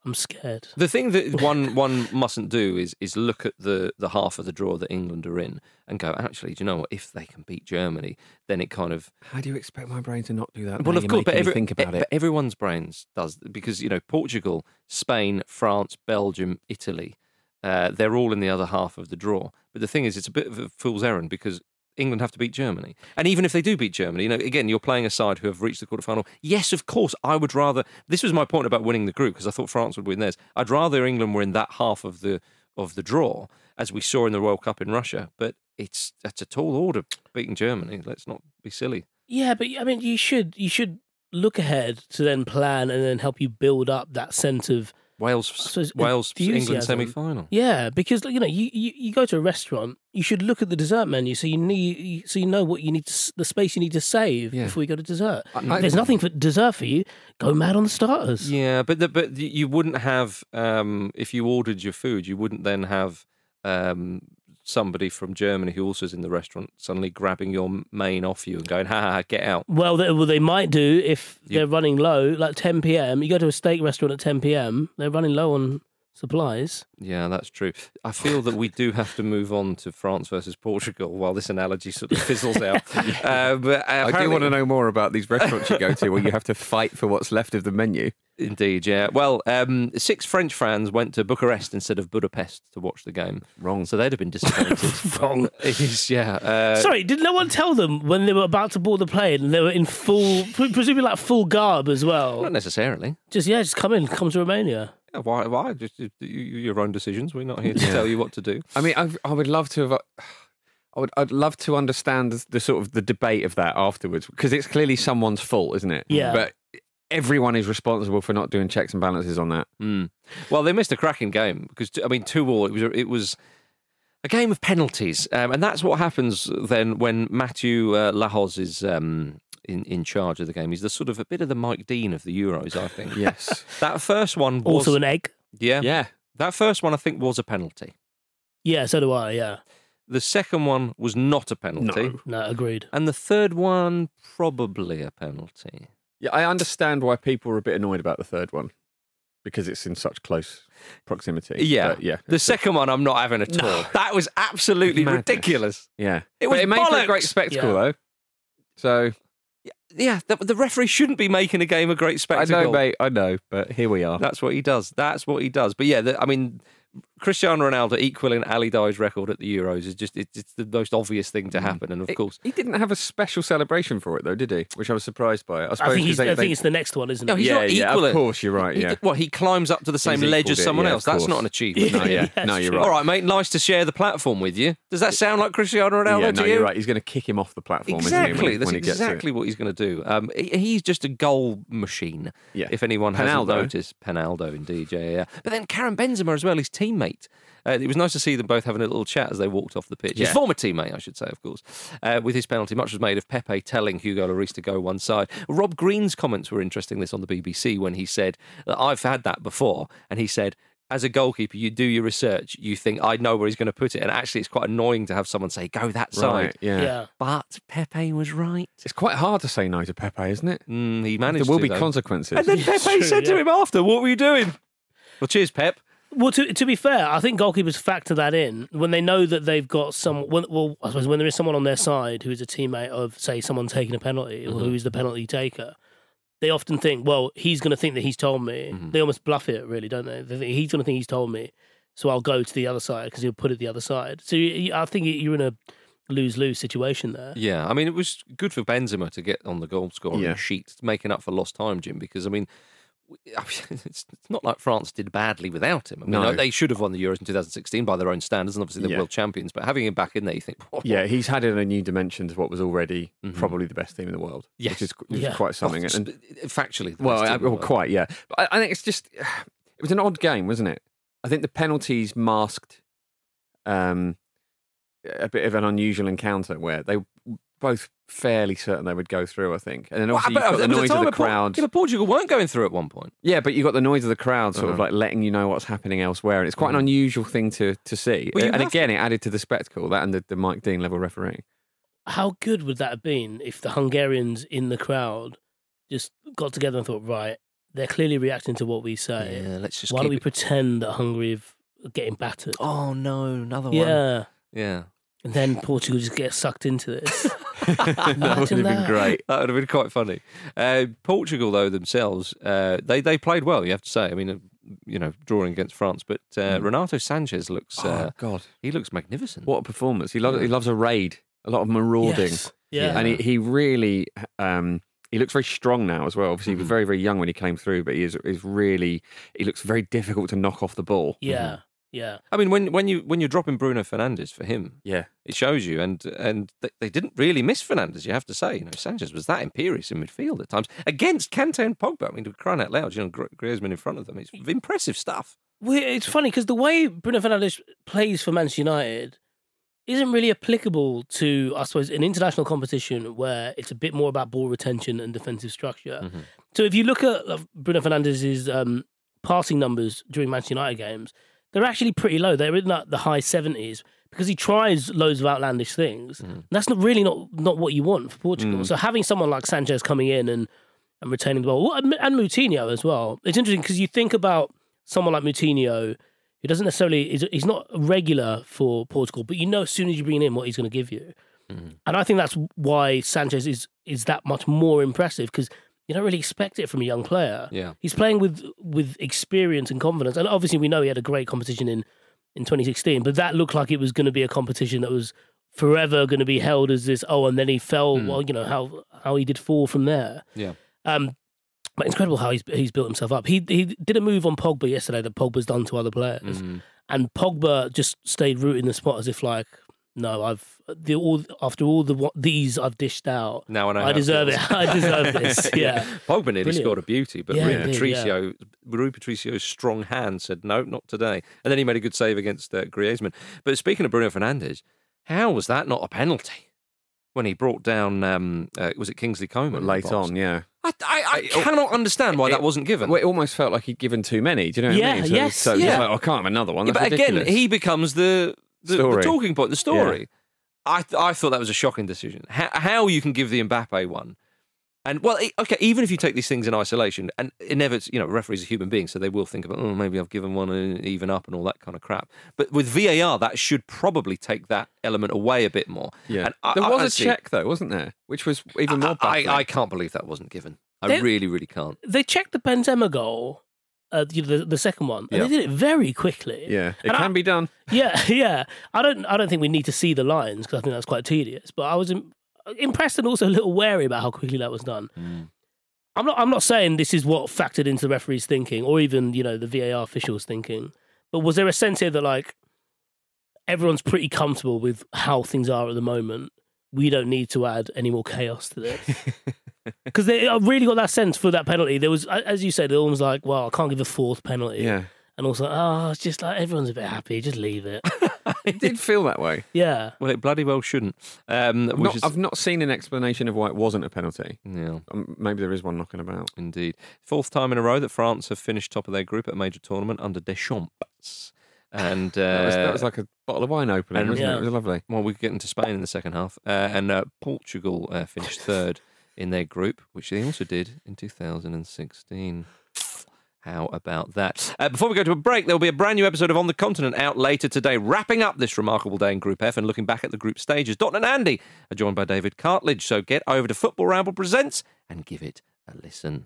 [SPEAKER 3] I'm scared.
[SPEAKER 1] The thing that one one mustn't do is is look at the the half of the draw that England are in and go, actually, do you know what? If they can beat Germany, then it kind of
[SPEAKER 2] How do you expect my brain to not do that?
[SPEAKER 1] well,
[SPEAKER 2] Now
[SPEAKER 1] of course, but, every,
[SPEAKER 2] think about it.
[SPEAKER 1] but everyone's brains does because you know Portugal, Spain, France, Belgium, Italy, uh, they're all in the other half of the draw. But the thing is, it's a bit of a fool's errand because England have to beat Germany, and even if they do beat Germany, you know, again, you're playing a side who have reached the quarterfinal. Yes, of course, I would rather. This was my point about winning the group because I thought France would win theirs. I'd rather England were in that half of the of the draw, as we saw in the World Cup in Russia. But it's that's a tall order beating Germany. Let's not be silly.
[SPEAKER 3] Yeah, but I mean, you should you should look ahead to then plan and then help you build up that sense of
[SPEAKER 1] Wales,
[SPEAKER 3] suppose
[SPEAKER 1] Wales, England semi final.
[SPEAKER 3] Yeah, because you know, you, you, you go to a restaurant, you should look at the dessert menu so you need you- so you know what you need to, the space you need to save
[SPEAKER 2] Yeah.
[SPEAKER 3] before you go to dessert.
[SPEAKER 2] I-
[SPEAKER 3] if there's nothing for dessert for you, go mad on the starters.
[SPEAKER 1] Yeah, but the, but you wouldn't have um, if you ordered your food, you wouldn't then have um, somebody from Germany who also is in the restaurant suddenly grabbing your main off you and going, "Ha ha, ha get out."
[SPEAKER 3] Well, they, well, they might do if
[SPEAKER 1] You-
[SPEAKER 3] they're running low, like 10 p.m. You go to a steak restaurant at 10 p.m. They're running low on supplies.
[SPEAKER 1] Yeah, that's true. I feel that we do have to move on to France versus Portugal while this analogy sort of fizzles out. uh, but uh,
[SPEAKER 2] I do want to know more about these restaurants you go to where you have to fight for what's left of the menu.
[SPEAKER 1] Indeed, yeah. Well, um, six French fans went to Bucharest instead of Budapest to watch the game.
[SPEAKER 2] Wrong.
[SPEAKER 1] So they'd have been disappointed.
[SPEAKER 3] Wrong.
[SPEAKER 1] It is, yeah. Uh,
[SPEAKER 3] Sorry, did no one tell them when they were about to board the plane and they were in full, presumably like full garb as well?
[SPEAKER 1] Not necessarily.
[SPEAKER 3] Just, yeah, just come in, come to Romania.
[SPEAKER 1] Yeah, why? Why? Just you, you- your own decisions. We're not here to tell you what to do.
[SPEAKER 2] I mean, I, I would love to have. uh, I would. I'd love to understand the, the sort of the debate of that afterwards because it's clearly someone's fault, isn't it?
[SPEAKER 3] Yeah.
[SPEAKER 2] But everyone is responsible for not doing checks and balances on that.
[SPEAKER 1] Mm. Well, they missed a cracking game because I mean, two all. It was it was a game of penalties, um, and that's what happens then when Mateu uh, Lahoz is um, in in charge of the game. He's the sort of a bit of the Mike Dean of the Euros, I think.
[SPEAKER 2] Yes.
[SPEAKER 1] That first one was
[SPEAKER 3] Also an egg.
[SPEAKER 1] yeah
[SPEAKER 2] yeah.
[SPEAKER 1] That first one I think was a penalty.
[SPEAKER 3] Yeah, so do I, yeah.
[SPEAKER 1] The second one was not a penalty.
[SPEAKER 3] No, agreed.
[SPEAKER 1] And the third one, probably a penalty.
[SPEAKER 2] Yeah. I understand why people are a bit annoyed about the third one because it's in such close proximity.
[SPEAKER 1] Yeah.
[SPEAKER 2] But yeah.
[SPEAKER 1] The second one, I'm not having at all. That was absolutely
[SPEAKER 2] Madness.
[SPEAKER 1] ridiculous.
[SPEAKER 2] Yeah.
[SPEAKER 1] It
[SPEAKER 2] but
[SPEAKER 1] was
[SPEAKER 2] it made for a great spectacle,
[SPEAKER 3] Yeah.
[SPEAKER 2] though. So
[SPEAKER 1] Yeah, the, the referee shouldn't be making a game a great spectacle.
[SPEAKER 2] I know, mate. I know, but here we are.
[SPEAKER 1] That's what he does. That's what he does. But yeah, the, I mean, Cristiano Ronaldo equaling Ali Daei's record at the Euros is just it, it's the most obvious thing to happen. And of
[SPEAKER 2] It-
[SPEAKER 1] course,
[SPEAKER 2] he didn't have a special celebration for it, though, did he? Which I was surprised by. I suppose
[SPEAKER 3] I think,
[SPEAKER 2] 'cause
[SPEAKER 3] he's,
[SPEAKER 2] they-
[SPEAKER 3] I
[SPEAKER 2] they-
[SPEAKER 3] think it's the next one, isn't it?
[SPEAKER 1] No, he's
[SPEAKER 2] yeah,
[SPEAKER 1] not
[SPEAKER 2] yeah,
[SPEAKER 1] equal
[SPEAKER 2] of course, you're right.
[SPEAKER 1] he,
[SPEAKER 2] Yeah,
[SPEAKER 1] well, he climbs up to the same
[SPEAKER 2] He's
[SPEAKER 1] ledge
[SPEAKER 2] equaled
[SPEAKER 1] as
[SPEAKER 2] it,
[SPEAKER 1] someone
[SPEAKER 2] yeah,
[SPEAKER 1] else. That's not an achievement.
[SPEAKER 2] no, yeah,
[SPEAKER 3] That's
[SPEAKER 2] no, you're
[SPEAKER 3] true.
[SPEAKER 2] right.
[SPEAKER 1] All right, mate. Nice to share the platform with you. Does that sound like Cristiano Ronaldo
[SPEAKER 2] yeah,
[SPEAKER 1] to
[SPEAKER 2] no,
[SPEAKER 1] you?
[SPEAKER 2] you're right. He's going to kick him off the platform.
[SPEAKER 1] Exactly.
[SPEAKER 2] Isn't he, when,
[SPEAKER 1] That's
[SPEAKER 2] when he gets
[SPEAKER 1] exactly what he's going to do. Um, he- he's just a goal machine.
[SPEAKER 2] Yeah.
[SPEAKER 1] If anyone hasn't
[SPEAKER 2] Penaldo.
[SPEAKER 1] noticed, Penaldo, indeed. Yeah, yeah, yeah. But then Karim Benzema as well, his teammate. Uh, it was nice to see them both having a little chat as they walked off the pitch. His former teammate, I should say, of course. Uh, with his penalty, much was made of Pepe telling Hugo Lloris to go one side. Rob Green's comments were interesting. This on the BBC when he said that I've had that before, and he said. As a goalkeeper, you do your research. You think I know where he's going to put it, and actually, it's quite annoying to have someone say, "Go that side."
[SPEAKER 2] Right, yeah.
[SPEAKER 3] yeah.
[SPEAKER 1] But Pepe was right.
[SPEAKER 2] It's quite hard to say no to Pepe, isn't it?
[SPEAKER 1] Mm, he managed.
[SPEAKER 2] There will
[SPEAKER 1] to,
[SPEAKER 2] be
[SPEAKER 1] though.
[SPEAKER 2] consequences.
[SPEAKER 1] And then
[SPEAKER 3] It's
[SPEAKER 1] Pepe
[SPEAKER 3] true,
[SPEAKER 1] said to him after, "What were you doing?" Well, cheers, Pep.
[SPEAKER 3] Well, to, to be fair, I think goalkeepers factor that in when they know that they've got some. When, well, I suppose when there is someone on their side who is a teammate of, say, someone taking a penalty or
[SPEAKER 1] Mm-hmm.
[SPEAKER 3] who is the penalty taker, they often think, well, he's going to think that he's told me.
[SPEAKER 1] Mm-hmm.
[SPEAKER 3] They almost bluff it, really, don't they? They think he's going to think he's told me, so I'll go to the other side because he'll put it the other side. So you, you- I think you're in a lose lose situation there.
[SPEAKER 1] Yeah, I mean, it was good for Benzema to get on the goal scoring
[SPEAKER 2] Yeah.
[SPEAKER 1] sheet, making up for lost time, Jim. Because I mean, we- I mean, it's, it's not like France did badly without him. I mean,
[SPEAKER 2] No.
[SPEAKER 1] they should have won the Euros in 2016 by their own standards, and obviously they're
[SPEAKER 2] Yeah.
[SPEAKER 1] world champions. But having him back in there, you think, what,
[SPEAKER 2] Yeah, he's added a new dimension to what was already
[SPEAKER 1] Mhm.
[SPEAKER 2] probably the best team in the world.
[SPEAKER 1] Yes.
[SPEAKER 2] which is, which is quite something.
[SPEAKER 1] Well,
[SPEAKER 2] And,
[SPEAKER 1] factually, the
[SPEAKER 2] well,
[SPEAKER 1] best
[SPEAKER 2] I,
[SPEAKER 1] team in
[SPEAKER 2] well, quite, yeah. But I, I think it's just it was an odd game, wasn't it? I think the penalties masked um, a bit of an unusual encounter where they were both fairly certain they would go through. I think, and then
[SPEAKER 1] Well,
[SPEAKER 2] obviously
[SPEAKER 1] but
[SPEAKER 2] you've got the
[SPEAKER 1] there was a
[SPEAKER 2] noise of
[SPEAKER 1] time
[SPEAKER 2] the
[SPEAKER 1] when Por-
[SPEAKER 2] crowd.
[SPEAKER 1] Yeah, but Portugal weren't going through at one point.
[SPEAKER 2] Yeah, but you got the noise of the crowd sort of
[SPEAKER 1] Uh-huh.
[SPEAKER 2] like letting you know what's happening elsewhere. And it's quite an
[SPEAKER 1] Mhm.
[SPEAKER 2] unusual thing to, to see.
[SPEAKER 1] Well, you
[SPEAKER 2] and
[SPEAKER 1] have
[SPEAKER 2] again, it added to the spectacle, that and the, the Mike Dean level refereeing.
[SPEAKER 3] How good would that have been if the Hungarians in the crowd just got together and thought, right, they're clearly reacting to what we say.
[SPEAKER 1] Yeah, let's just
[SPEAKER 3] Why
[SPEAKER 1] keep
[SPEAKER 3] don't we
[SPEAKER 1] it-
[SPEAKER 3] pretend that Hungary have- are getting battered?
[SPEAKER 1] Oh no, another one.
[SPEAKER 3] yeah.
[SPEAKER 1] yeah.
[SPEAKER 3] And then Portugal just gets sucked into this.
[SPEAKER 2] that would have
[SPEAKER 3] Imagine
[SPEAKER 2] been great.
[SPEAKER 1] That would have been quite funny. Uh, Portugal, though themselves, uh, they they played well. You have to say. I mean, uh, you know, drawing against France, but uh, Renato Sanches looks uh,
[SPEAKER 2] oh, God.
[SPEAKER 1] he looks magnificent.
[SPEAKER 2] What a performance. He loves, he loves a raid, a lot of marauding.
[SPEAKER 3] Yes. Yeah.
[SPEAKER 2] And he, he really, um, he looks very strong now as well. Obviously, he was very, very young when he came through, but he is, is really, he looks very difficult to knock off the ball.
[SPEAKER 3] yeah. Yeah.
[SPEAKER 1] I mean, when when you when you're dropping Bruno Fernandes for him,
[SPEAKER 2] Yeah.
[SPEAKER 1] it shows you. And and they, they didn't really miss Fernandes. You have to say, you know, Sanches was that imperious in midfield at times against Kante and Pogba. I mean, crying out loud, you know, Gr- Griezmann in front of them. It's impressive stuff.
[SPEAKER 3] Well, it's funny because the way Bruno Fernandes plays for Manchester United isn't really applicable to, I suppose, an international competition where it's a bit more about ball retention and defensive structure.
[SPEAKER 1] Mm-hmm.
[SPEAKER 3] So if you look at Bruno Fernandes's um, passing numbers during Manchester United games, they're actually pretty low. They're in that, the high seventies because he tries loads of outlandish things. Mm. That's not really not not what you want for Portugal. Mm. So having someone like Sanches coming in and and retaining the ball, and Moutinho as well. It's interesting because you think about someone like Moutinho, who doesn't necessarily he's, he's not a regular for Portugal, but you know as soon as you bring him in what he's going to give you. Mm. And I think that's why Sanchez is is that much more impressive because you don't really expect it from a young player.
[SPEAKER 1] Yeah.
[SPEAKER 3] He's playing with with experience and confidence, and obviously we know he had a great competition in in 2016, but that looked like it was going to be a competition that was forever going to be held as this. Oh, and then he fell. Well, you know how how he did fall from there.
[SPEAKER 1] Yeah.
[SPEAKER 3] Um, but incredible how he's he's built himself up. He he did a move on Pogba yesterday that Pogba's done to other players, and Pogba just stayed rooted in the spot as if like, no, I've the all after all the what these I've dished out.
[SPEAKER 1] Now I know.
[SPEAKER 3] I deserve
[SPEAKER 1] feels.
[SPEAKER 3] it. I deserve this. Yeah.
[SPEAKER 1] Pogba nearly
[SPEAKER 3] Brilliant.
[SPEAKER 1] scored a beauty, but
[SPEAKER 3] Yeah,
[SPEAKER 1] Rui
[SPEAKER 3] he did,
[SPEAKER 1] Patricio, Rui Patricio's strong hand said no, not today. And then he made a good save against uh, Griezmann. But speaking of Bruno Fernandes, how was that not a penalty when he brought down? Um, uh, was it Kingsley Coman
[SPEAKER 2] Late on, yeah.
[SPEAKER 1] I, I, I cannot understand why that wasn't given.
[SPEAKER 2] Well, it almost felt like he'd given too many. Do you know what
[SPEAKER 3] Yeah,
[SPEAKER 2] I mean? So,
[SPEAKER 3] yes,
[SPEAKER 2] so
[SPEAKER 1] yeah.
[SPEAKER 2] like, oh, I can't have another one.
[SPEAKER 1] Yeah,
[SPEAKER 2] That's
[SPEAKER 1] but again, he becomes the the, the talking point, the story. I th- I thought that was a shocking decision. How, how you can give the Mbappe one, and well, okay, even if you take these things in isolation, and inevitably, you know, referees are human beings, so they will think about, oh, maybe I've given one and even up and all that kind of crap. But with VAR, that should probably take that element away a bit more.
[SPEAKER 2] Yeah.
[SPEAKER 1] And I-
[SPEAKER 2] there
[SPEAKER 1] I-
[SPEAKER 2] was
[SPEAKER 1] I
[SPEAKER 2] a
[SPEAKER 1] see-
[SPEAKER 2] check, though, wasn't there? Which was even more
[SPEAKER 1] I. I, I can't believe that wasn't given. I
[SPEAKER 3] They-
[SPEAKER 1] really, really can't.
[SPEAKER 3] They checked the Benzema goal, uh, you know, the, the second one, and
[SPEAKER 1] Yeah.
[SPEAKER 3] they did it very quickly.
[SPEAKER 2] Yeah, it
[SPEAKER 3] And
[SPEAKER 2] can
[SPEAKER 3] I-
[SPEAKER 2] be done.
[SPEAKER 3] Yeah, yeah. I don't. I don't think we need to see the lines because I think that's quite tedious. But I was im- impressed and also a little wary about how quickly that was done. I'm not. I'm not saying this is what factored into the referee's thinking, or even you know the VAR officials' thinking. But was there a sense here that like everyone's pretty comfortable with how things are at the moment? We don't need to add any more chaos to this. Because they I really got that sense for that penalty. There was, as you said, it was like, well, I can't give a fourth penalty.
[SPEAKER 2] Yeah.
[SPEAKER 3] And also, oh, it's just like everyone's a bit happy. Just leave it.
[SPEAKER 2] It did feel that way.
[SPEAKER 3] Yeah.
[SPEAKER 1] Well, it bloody well shouldn't. Um,
[SPEAKER 2] I've
[SPEAKER 1] which
[SPEAKER 2] not,
[SPEAKER 1] is,
[SPEAKER 2] I've not seen an explanation of why it wasn't a penalty.
[SPEAKER 1] yeah.
[SPEAKER 2] Um, maybe there is one knocking about.
[SPEAKER 1] Indeed. Fourth time in a row that France have finished top of their group at a major tournament under Deschamps. And uh,
[SPEAKER 2] That was, that was like a bottle of wine opening,
[SPEAKER 1] and-
[SPEAKER 2] wasn't
[SPEAKER 3] Yeah.
[SPEAKER 2] it? It was lovely.
[SPEAKER 1] well, we get into Spain in the second half. Uh, and uh, Portugal uh, finished third in their group, which they also did in 2016. How about that? Uh, before we go to a break, there will be a brand new episode of On the Continent out later today, wrapping up this remarkable day in Group F and looking back at the group stages. Dot and Andy are joined by David Cartledge. So get over to Football Ramble Presents and give it a listen.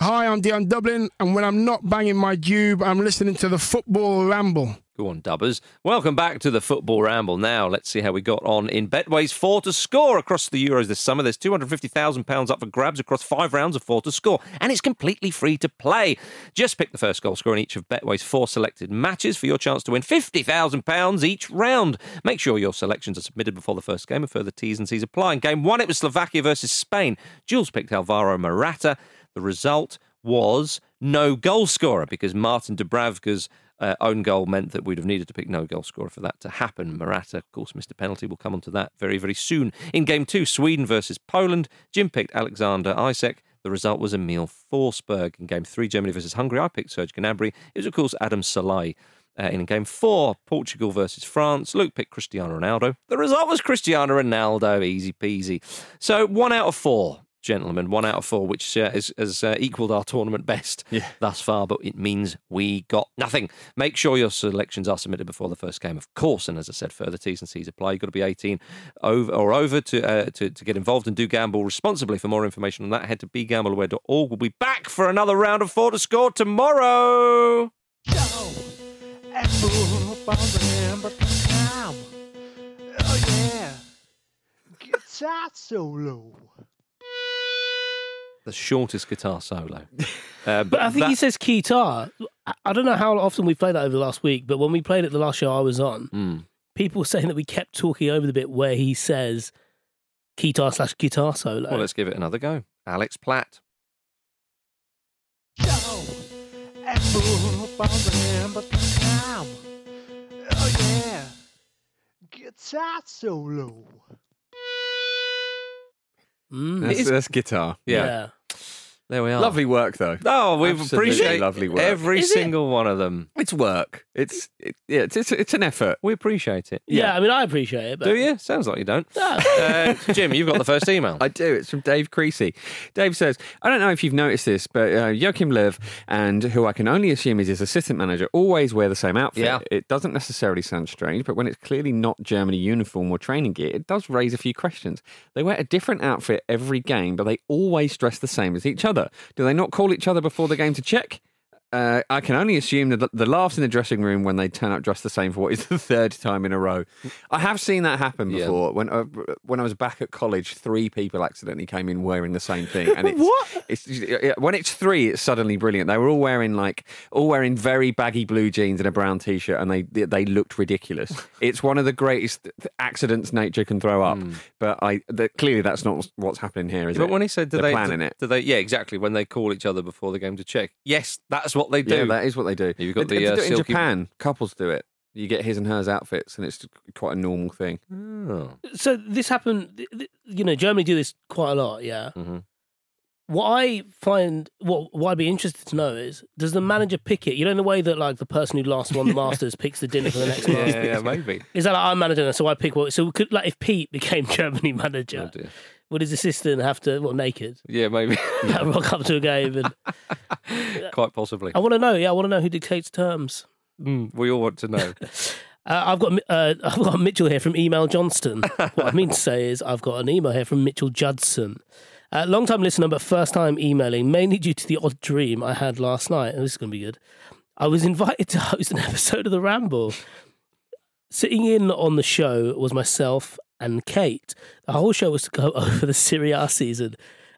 [SPEAKER 4] Hi, I'm Dion Dublin, and when I'm not banging my dube, I'm listening to the Football Ramble.
[SPEAKER 1] Go on, Dubbers. Welcome back to the Football Ramble. Now, let's see how we got on in Betway's four to score across the Euros this summer. There's £250,000 up for grabs across five rounds of four to score, and it's completely free to play. Just pick the first goal scorer in each of Betway's four selected matches for your chance to win £50,000 each round. Make sure your selections are submitted before the first game, and further T's and C's apply. In game one, it was Slovakia versus Spain. Jules picked Alvaro Morata. The result was no goal scorer because Martin Dubravka's uh, own goal meant that we'd have needed to pick no goal scorer for that to happen. Morata, of course, missed a penalty. We'll come on to that very, very soon. In game two, Sweden versus Poland, Jim picked Alexander Isaac. The result was Emil Forsberg. In game three, Germany versus Hungary, I picked Serge Gnabry. It was, of course, Adam Szalai. Uh, in game four, Portugal versus France, Luke picked Cristiano Ronaldo. The result was Cristiano Ronaldo, easy peasy. So one out of four gentlemen, one out of four, which uh, has, has uh, equaled our tournament best
[SPEAKER 2] Yeah.
[SPEAKER 1] thus far, but it means we got nothing. Make sure your selections are submitted before the first game, of course. And as I said, further T's and C's apply. You've got to be 18 over or over to, uh, to, to get involved and do gamble responsibly. For more information on that, head to begambleaware.org. We'll be back for another round of four to score tomorrow.
[SPEAKER 5] Oh yeah, guitar solo.
[SPEAKER 1] The shortest guitar solo. Uh,
[SPEAKER 3] But I think
[SPEAKER 1] that-
[SPEAKER 3] he says guitar. I- I don't know how often we played that over the last week, but when we played it the last show I was on,
[SPEAKER 1] Mm.
[SPEAKER 3] people were saying that we kept talking over the bit where he says guitar slash guitar solo.
[SPEAKER 1] Well, let's give it another go. Alex Platt.
[SPEAKER 5] Oh yeah, guitar solo.
[SPEAKER 3] Mm.
[SPEAKER 2] That's, that's guitar.
[SPEAKER 1] Yeah. There we are.
[SPEAKER 2] Lovely work, though.
[SPEAKER 1] Oh, we
[SPEAKER 2] Absolutely
[SPEAKER 1] appreciate
[SPEAKER 2] lovely work.
[SPEAKER 1] every
[SPEAKER 3] Is it?
[SPEAKER 1] single one of them.
[SPEAKER 2] It's work. It's it, yeah. It's, it's it's an effort.
[SPEAKER 1] We appreciate it.
[SPEAKER 3] Yeah. I mean, I appreciate it. But
[SPEAKER 1] Do you? Sounds like you don't.
[SPEAKER 3] No.
[SPEAKER 1] Uh, Jim, you've got the first email.
[SPEAKER 2] I do. It's from Dave Creasy. Dave says, I don't know if you've noticed this, but uh, Joachim Löw, and who I can only assume is his assistant manager, always wear the same outfit.
[SPEAKER 1] Yeah.
[SPEAKER 2] It doesn't necessarily sound strange, but when it's clearly not Germany uniform or training gear, it does raise a few questions. They wear a different outfit every game, but they always dress the same as each other. Do they not call each other before the game to check? Uh, I can only assume that the, laughs in the dressing room when they turn up dressed the same for what is the third time in a row. I have seen that happen
[SPEAKER 1] Yeah.
[SPEAKER 2] before. When uh, when I was back at college, three people accidentally came in wearing the same thing. And it's,
[SPEAKER 3] What?
[SPEAKER 2] It's yeah, when it's three, it's suddenly brilliant. They were all wearing like all wearing very baggy blue jeans and a brown t-shirt, and they they looked ridiculous. it's one of the greatest accidents nature can throw up. But I clearly that's not what's happening here, is it?
[SPEAKER 1] but when he said, do
[SPEAKER 2] They're
[SPEAKER 1] they,
[SPEAKER 2] planning
[SPEAKER 1] do,
[SPEAKER 2] it?
[SPEAKER 1] do they, yeah, exactly. When they call each other before the game to check. Yes, that's what they do.
[SPEAKER 2] Yeah, that is what they do.
[SPEAKER 1] You've got
[SPEAKER 2] They-
[SPEAKER 1] the,
[SPEAKER 2] they
[SPEAKER 1] uh,
[SPEAKER 2] do it in
[SPEAKER 1] silky-
[SPEAKER 2] Japan. Couples do it. You get his and hers outfits, and it's quite a normal thing.
[SPEAKER 1] Oh.
[SPEAKER 3] So this happened. th- th- You know, Germany do this quite a lot. Yeah.
[SPEAKER 1] Mhm.
[SPEAKER 3] What I find, what what I'd be interested to know is, does the manager pick it? You know, in the way that like the person who last won the Masters picks the dinner for the next
[SPEAKER 1] Yeah,
[SPEAKER 3] Masters.
[SPEAKER 1] yeah, yeah, maybe.
[SPEAKER 3] Is that like I'm managing, so I pick what? So could like if Pete became Germany manager,
[SPEAKER 1] Oh,
[SPEAKER 3] would his assistant have to what naked
[SPEAKER 1] Yeah, maybe.
[SPEAKER 3] rock up to a game? And
[SPEAKER 1] Quite possibly.
[SPEAKER 3] I want to know. Yeah, I want to know who dictates terms.
[SPEAKER 1] Mm, we all want to know.
[SPEAKER 3] Uh, I've got uh, I've got Mitchell here from Email Johnston. what I mean to say is I've got an email here from Mitchell Judson. Uh, long time listener, but first time emailing, mainly due to the odd dream I had last night. Oh, this is going to be good. I was invited to host an episode of The Ramble. Sitting in on the show was myself and Kate. The whole show was to go over the Serie A season.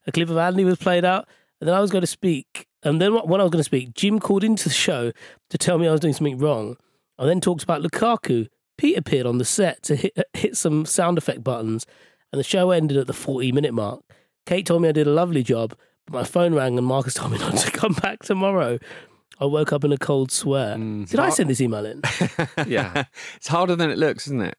[SPEAKER 3] A clip of Andy was played out, and then I was going to speak. And then when I was going to speak, Jim called into the show to tell me I was doing something wrong. I then talked about Lukaku. Pete appeared on the set to hit, hit some sound effect buttons, and the show ended at the 40 minute mark. Kate told me I did a lovely job, but my phone rang and Marcus told me not to come back tomorrow. I woke up in a cold sweat. Did I send this email in?
[SPEAKER 2] yeah, it's harder than it looks, isn't it?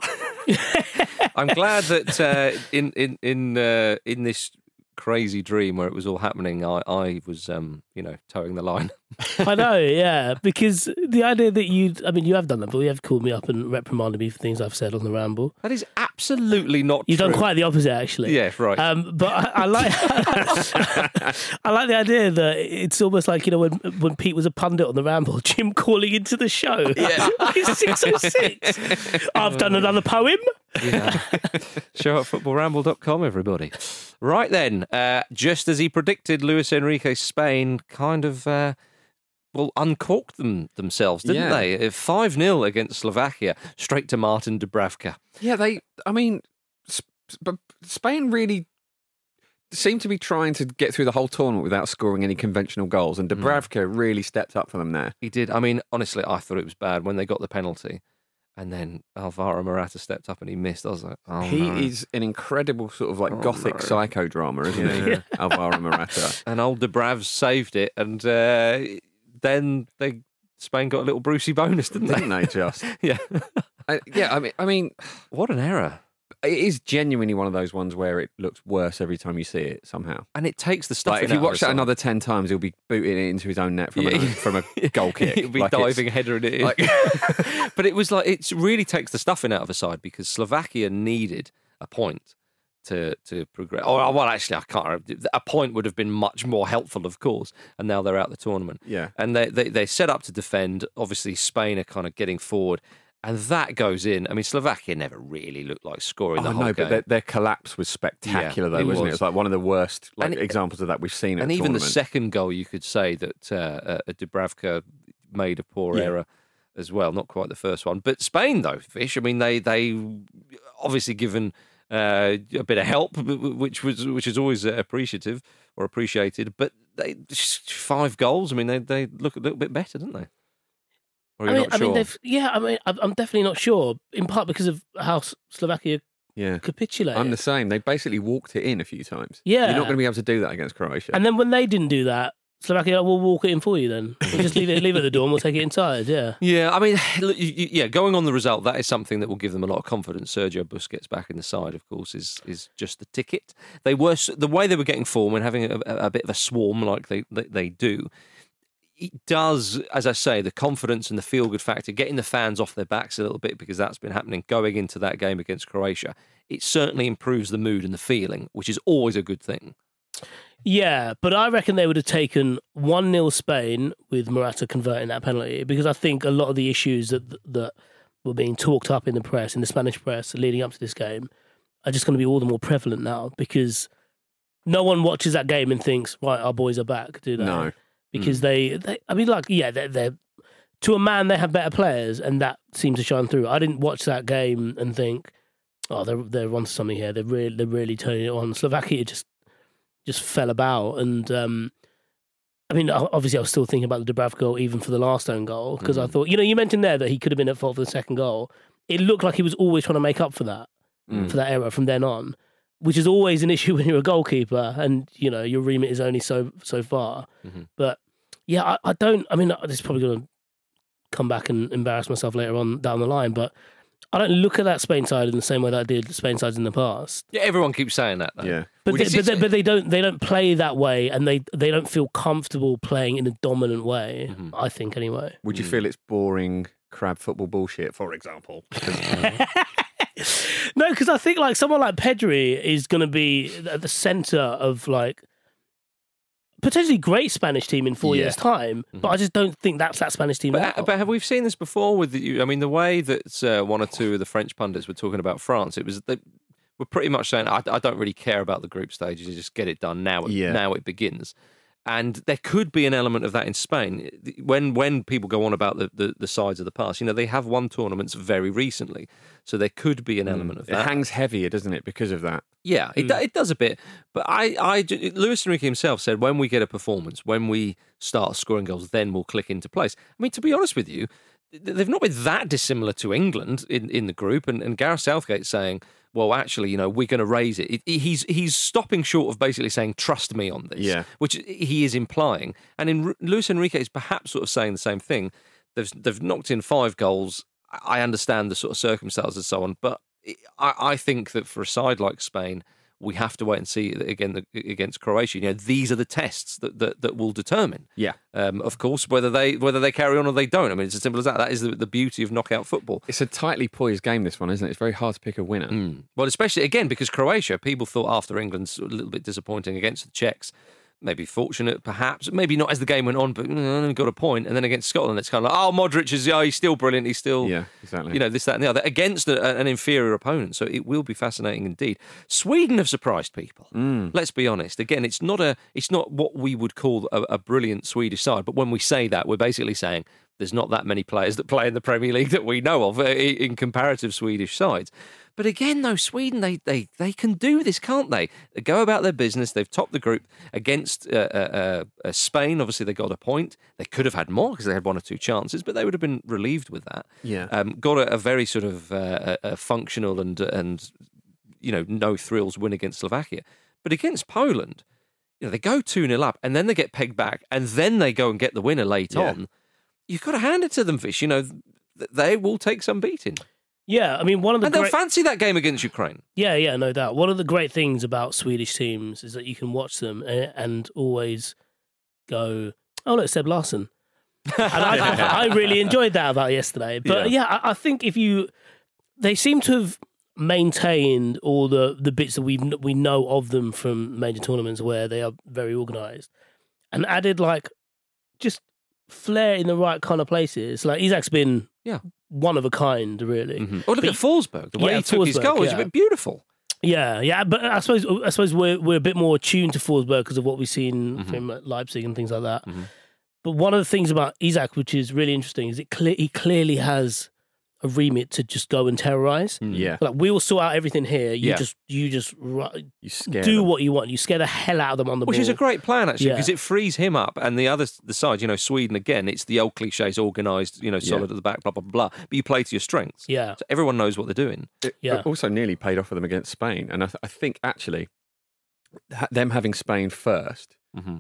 [SPEAKER 1] I'm glad that uh, in in in uh, in this crazy dream where it was all happening, I I was um you know towing the line.
[SPEAKER 3] I know, yeah, because the idea that you, I mean, you have done that, but you have called me up and reprimanded me for things I've said on the ramble.
[SPEAKER 1] That is absolutely not.
[SPEAKER 3] You've done quite the opposite, actually.
[SPEAKER 1] Yeah, right.
[SPEAKER 3] Um, but I, I like, I like the idea that it's almost like you know when when Pete was a pundit on the ramble, Jim calling into the show.
[SPEAKER 1] Yeah.
[SPEAKER 3] it's six oh six. I've done another poem.
[SPEAKER 1] Yeah. Show at footballramble.com, everybody. Right then, uh, just as he predicted, Luis Enrique Spain kind of, uh, well, uncorked them themselves, didn't
[SPEAKER 2] Yeah.
[SPEAKER 1] they? 5 0 against Slovakia, straight to Martin Dubravka.
[SPEAKER 2] Yeah, they. I mean, but Spain really seemed to be trying to get through the whole tournament without scoring any conventional goals, and Dubravka really stepped up for them there.
[SPEAKER 1] He did. I mean, honestly, I thought it was bad when they got the penalty. And then Alvaro Morata stepped up and he missed. I was like, oh,
[SPEAKER 2] he
[SPEAKER 1] no.
[SPEAKER 2] is an incredible sort of like
[SPEAKER 1] Oh,
[SPEAKER 2] gothic
[SPEAKER 1] no.
[SPEAKER 2] psychodrama, isn't he? Alvaro Morata.
[SPEAKER 1] And old Dubravs saved it. And uh, then they Spain got a little Brucey bonus, didn't they?
[SPEAKER 2] Didn't they just?
[SPEAKER 1] yeah.
[SPEAKER 2] I, yeah, I mean, I mean,
[SPEAKER 1] What an error.
[SPEAKER 2] it is genuinely one of those ones where it looks worse every time you see it somehow.
[SPEAKER 1] And it takes the stuff
[SPEAKER 2] Like if you watch that
[SPEAKER 1] side.
[SPEAKER 2] another ten times, he'll be booting it into his own net from,
[SPEAKER 1] Yeah.
[SPEAKER 2] a, from a goal kick.
[SPEAKER 1] He'll be
[SPEAKER 2] Like
[SPEAKER 1] diving headering it in.
[SPEAKER 2] like-
[SPEAKER 1] but it was like it really takes the stuffing out of a side because Slovakia needed a point to to progress. Oh well, actually, I can't. remember. A point would have been much more helpful, of course. And now they're out the tournament.
[SPEAKER 2] Yeah.
[SPEAKER 1] and they they they set up to defend. Obviously, Spain are kind of getting forward. And that goes in. I mean, Slovakia never really looked like scoring
[SPEAKER 2] Oh
[SPEAKER 1] the whole
[SPEAKER 2] no,
[SPEAKER 1] game.
[SPEAKER 2] but their, their collapse was spectacular,
[SPEAKER 1] Yeah,
[SPEAKER 2] though,
[SPEAKER 1] it
[SPEAKER 2] wasn't it?
[SPEAKER 1] It was.
[SPEAKER 2] It's like one of the worst like,
[SPEAKER 1] it-
[SPEAKER 2] examples of that we've seen. At
[SPEAKER 1] and even the second goal, you could say that uh, uh, Dubravka made a poor
[SPEAKER 2] Yeah.
[SPEAKER 1] error as well. Not quite the first one, but Spain though, Vish. I mean, they they obviously given uh, a bit of help, which was which is always uh, appreciative or appreciated. But they five goals. I mean, they they look a little bit better, don't they? Or
[SPEAKER 3] I mean, I
[SPEAKER 1] sure?
[SPEAKER 3] mean, they've, yeah. I mean, I'm definitely not sure. In part because of how Slovakia
[SPEAKER 2] yeah,
[SPEAKER 3] capitulated.
[SPEAKER 2] I'm the same. They basically walked it in a few times.
[SPEAKER 3] Yeah.
[SPEAKER 2] you're not going to be able to do that against Croatia.
[SPEAKER 3] And then when they didn't do that, Slovakia, we'll walk it in for you. Then we'll just leave it, leave it at the door, and we'll take it inside. Yeah.
[SPEAKER 1] Yeah, I mean, look, you- you- yeah, going on the result, that is something that will give them a lot of confidence. Sergio Busquets back in the side, of course, is is just the ticket. They were the way they were getting form and having a, a, a bit of a swarm like they, they they do. It does, as I say, the confidence and the feel good factor, getting the fans off their backs a little bit because that's been happening going into that game against Croatia. It certainly improves the mood and the feeling, which is always a good thing.
[SPEAKER 3] Yeah, but I reckon they would have taken 1 0 Spain with Morata converting that penalty because I think a lot of the issues that that were being talked up in the press, in the Spanish press, leading up to this game, are just going to be all the more prevalent now because no one watches that game and thinks, right, our boys are back, do they?
[SPEAKER 2] No.
[SPEAKER 3] Because mm. they, they, I mean, like, yeah, they're, they're, to a man, they have better players, and that seems to shine through. I didn't watch that game and think, oh, they're, they're onto something here. They're really, they're really turning it on. Slovakia just just fell about. And um, I mean, obviously, I was still thinking about the Dubravka goal even for the last own goal because I thought, you know, you mentioned there that he could have been at fault for the second goal. It looked like he was always trying to make up for that,
[SPEAKER 2] Mm.
[SPEAKER 3] for that error from then on, which is always an issue when you're a goalkeeper and you know your remit is only so so far.
[SPEAKER 1] Mhm.
[SPEAKER 3] But yeah, I, I don't. I mean, this is probably going to come back and embarrass myself later on down the line, but. I don't look at that Spain side in the same way that I did Spain sides in the past.
[SPEAKER 1] Yeah, everyone keeps saying that. Though.
[SPEAKER 2] Yeah.
[SPEAKER 3] But
[SPEAKER 1] Well,
[SPEAKER 3] they, but, they, but they don't they don't play that way, and they they don't feel comfortable playing in a dominant way.
[SPEAKER 1] Mm-hmm.
[SPEAKER 3] I think anyway.
[SPEAKER 2] Would you feel it's boring crab football bullshit, for example?
[SPEAKER 3] No, because I think like someone like Pedri is going to be at the center of like potentially great Spanish team in four
[SPEAKER 2] Yeah.
[SPEAKER 3] years' time. But I just don't think that's that Spanish team.
[SPEAKER 1] But,
[SPEAKER 3] now.
[SPEAKER 1] but have we seen this before? With the, I mean, the way that uh, one or two of the French pundits were talking about France, it was they were pretty much saying, "I, I don't really care about the group stages; you just get it done now. It,
[SPEAKER 2] Yeah.
[SPEAKER 1] Now it begins." And there could be an element of that in Spain. When when people go on about the, the, the sides of the past, you know, they have won tournaments very recently, so there could be an element of
[SPEAKER 2] Mm. It hangs heavier, doesn't it, because of that?
[SPEAKER 1] Yeah, it, do- it does a bit. But I, I, Luis Enrique himself said when we get a performance, when we start scoring goals, then we'll click into place. I mean, to be honest with you, they've not been that dissimilar to England in, in the group. And, and Gareth Southgate saying, well, actually, you know, we're going to raise it. It- He's he's stopping short of basically saying, trust me on this,
[SPEAKER 2] Yeah.
[SPEAKER 1] which he is implying. And in Luis Enrique is perhaps sort of saying the same thing. They've, they've knocked in five goals. I understand the sort of circumstances and so on, but I, I think that for a side like Spain, we have to wait and see again the, against Croatia. You know, these are the tests that that, that will determine,
[SPEAKER 2] Yeah.
[SPEAKER 1] um, of course, whether they whether they carry on or they don't. I mean, it's as simple as that. That is the, the beauty of knockout football.
[SPEAKER 2] It's a tightly poised game, this one, isn't it? It's very hard to pick a winner.
[SPEAKER 1] Mm. Well, especially again because Croatia, people thought after England's a little bit disappointing against the Czechs. Maybe fortunate, perhaps. Maybe not as the game went on, but got a point. And then against Scotland, it's kind of like, oh, Modric is, oh, he's still brilliant. He's still,
[SPEAKER 2] Yeah, exactly.
[SPEAKER 1] you know, this, that, and the other against a, an inferior opponent. So it will be fascinating indeed. Sweden have surprised people.
[SPEAKER 2] Mm.
[SPEAKER 1] Let's be honest. Again, it's not a, it's not what we would call a, a brilliant Swedish side. But when we say that, we're basically saying there's not that many players that play in the Premier League that we know of uh, in comparative Swedish sides. But again, though, Sweden they they they can do this, can't they? They go about their business. They've topped the group against uh, uh, uh, Spain. Obviously, they got a point. They could have had more because they had one or two chances, but they would have been relieved with that.
[SPEAKER 2] Yeah.
[SPEAKER 1] um, got a, a very sort of uh, a, a functional and and you know no thrills win against Slovakia, but against Poland. You know, they go 2 0 up and then they get pegged back and then they go and get the winner late
[SPEAKER 2] Yeah.
[SPEAKER 1] on. You've got to hand it to them, Vish. You know, they will take some beating.
[SPEAKER 3] Yeah, I mean one of the
[SPEAKER 1] And they'll
[SPEAKER 3] great,
[SPEAKER 1] fancy that game against Ukraine.
[SPEAKER 3] yeah yeah no doubt. One of the great things about Swedish teams is that you can watch them and, and always go, oh look, Seb Larsson. and I, I really enjoyed that about yesterday. But yeah, I, I think if you, they seem to have maintained all the the bits that we we know of them from major tournaments where they are very organised, and added like just flair in the right kind of places. Like Isak's been
[SPEAKER 1] Yeah.
[SPEAKER 3] one of a kind, really. Mm-hmm.
[SPEAKER 1] Oh, look
[SPEAKER 3] But-
[SPEAKER 1] at Forsberg. The way
[SPEAKER 3] Yeah,
[SPEAKER 1] he took his
[SPEAKER 3] Forsberg,
[SPEAKER 1] goal is
[SPEAKER 3] yeah.
[SPEAKER 1] beautiful.
[SPEAKER 3] Yeah, yeah, but I suppose I suppose we're we're a bit more attuned to Forsberg because of what we've seen
[SPEAKER 1] Mm-hmm.
[SPEAKER 3] from like, Leipzig and things like that. Mm-hmm. But one of the things about Isak, which is really interesting, is it cle- he clearly has a remit to just go and terrorize.
[SPEAKER 2] Yeah.
[SPEAKER 3] Like we will sort out everything here. You
[SPEAKER 1] Yeah.
[SPEAKER 3] just you just ru-
[SPEAKER 2] You scare
[SPEAKER 3] do
[SPEAKER 2] them.
[SPEAKER 3] what you want. You scare the hell out of them on the
[SPEAKER 1] Which
[SPEAKER 3] ball.
[SPEAKER 1] is a great plan, actually,
[SPEAKER 3] Yeah.
[SPEAKER 1] because it frees him up. And the other the side, you know, Sweden again, it's the old cliches, organised, you know, solid at the back, blah, blah, blah. But you play to your strengths.
[SPEAKER 3] Yeah.
[SPEAKER 1] So everyone knows what they're doing.
[SPEAKER 2] It
[SPEAKER 3] Yeah.
[SPEAKER 2] also nearly paid off for them against Spain. And I, th- I think actually, ha- them having Spain 1st
[SPEAKER 1] Mm-hmm.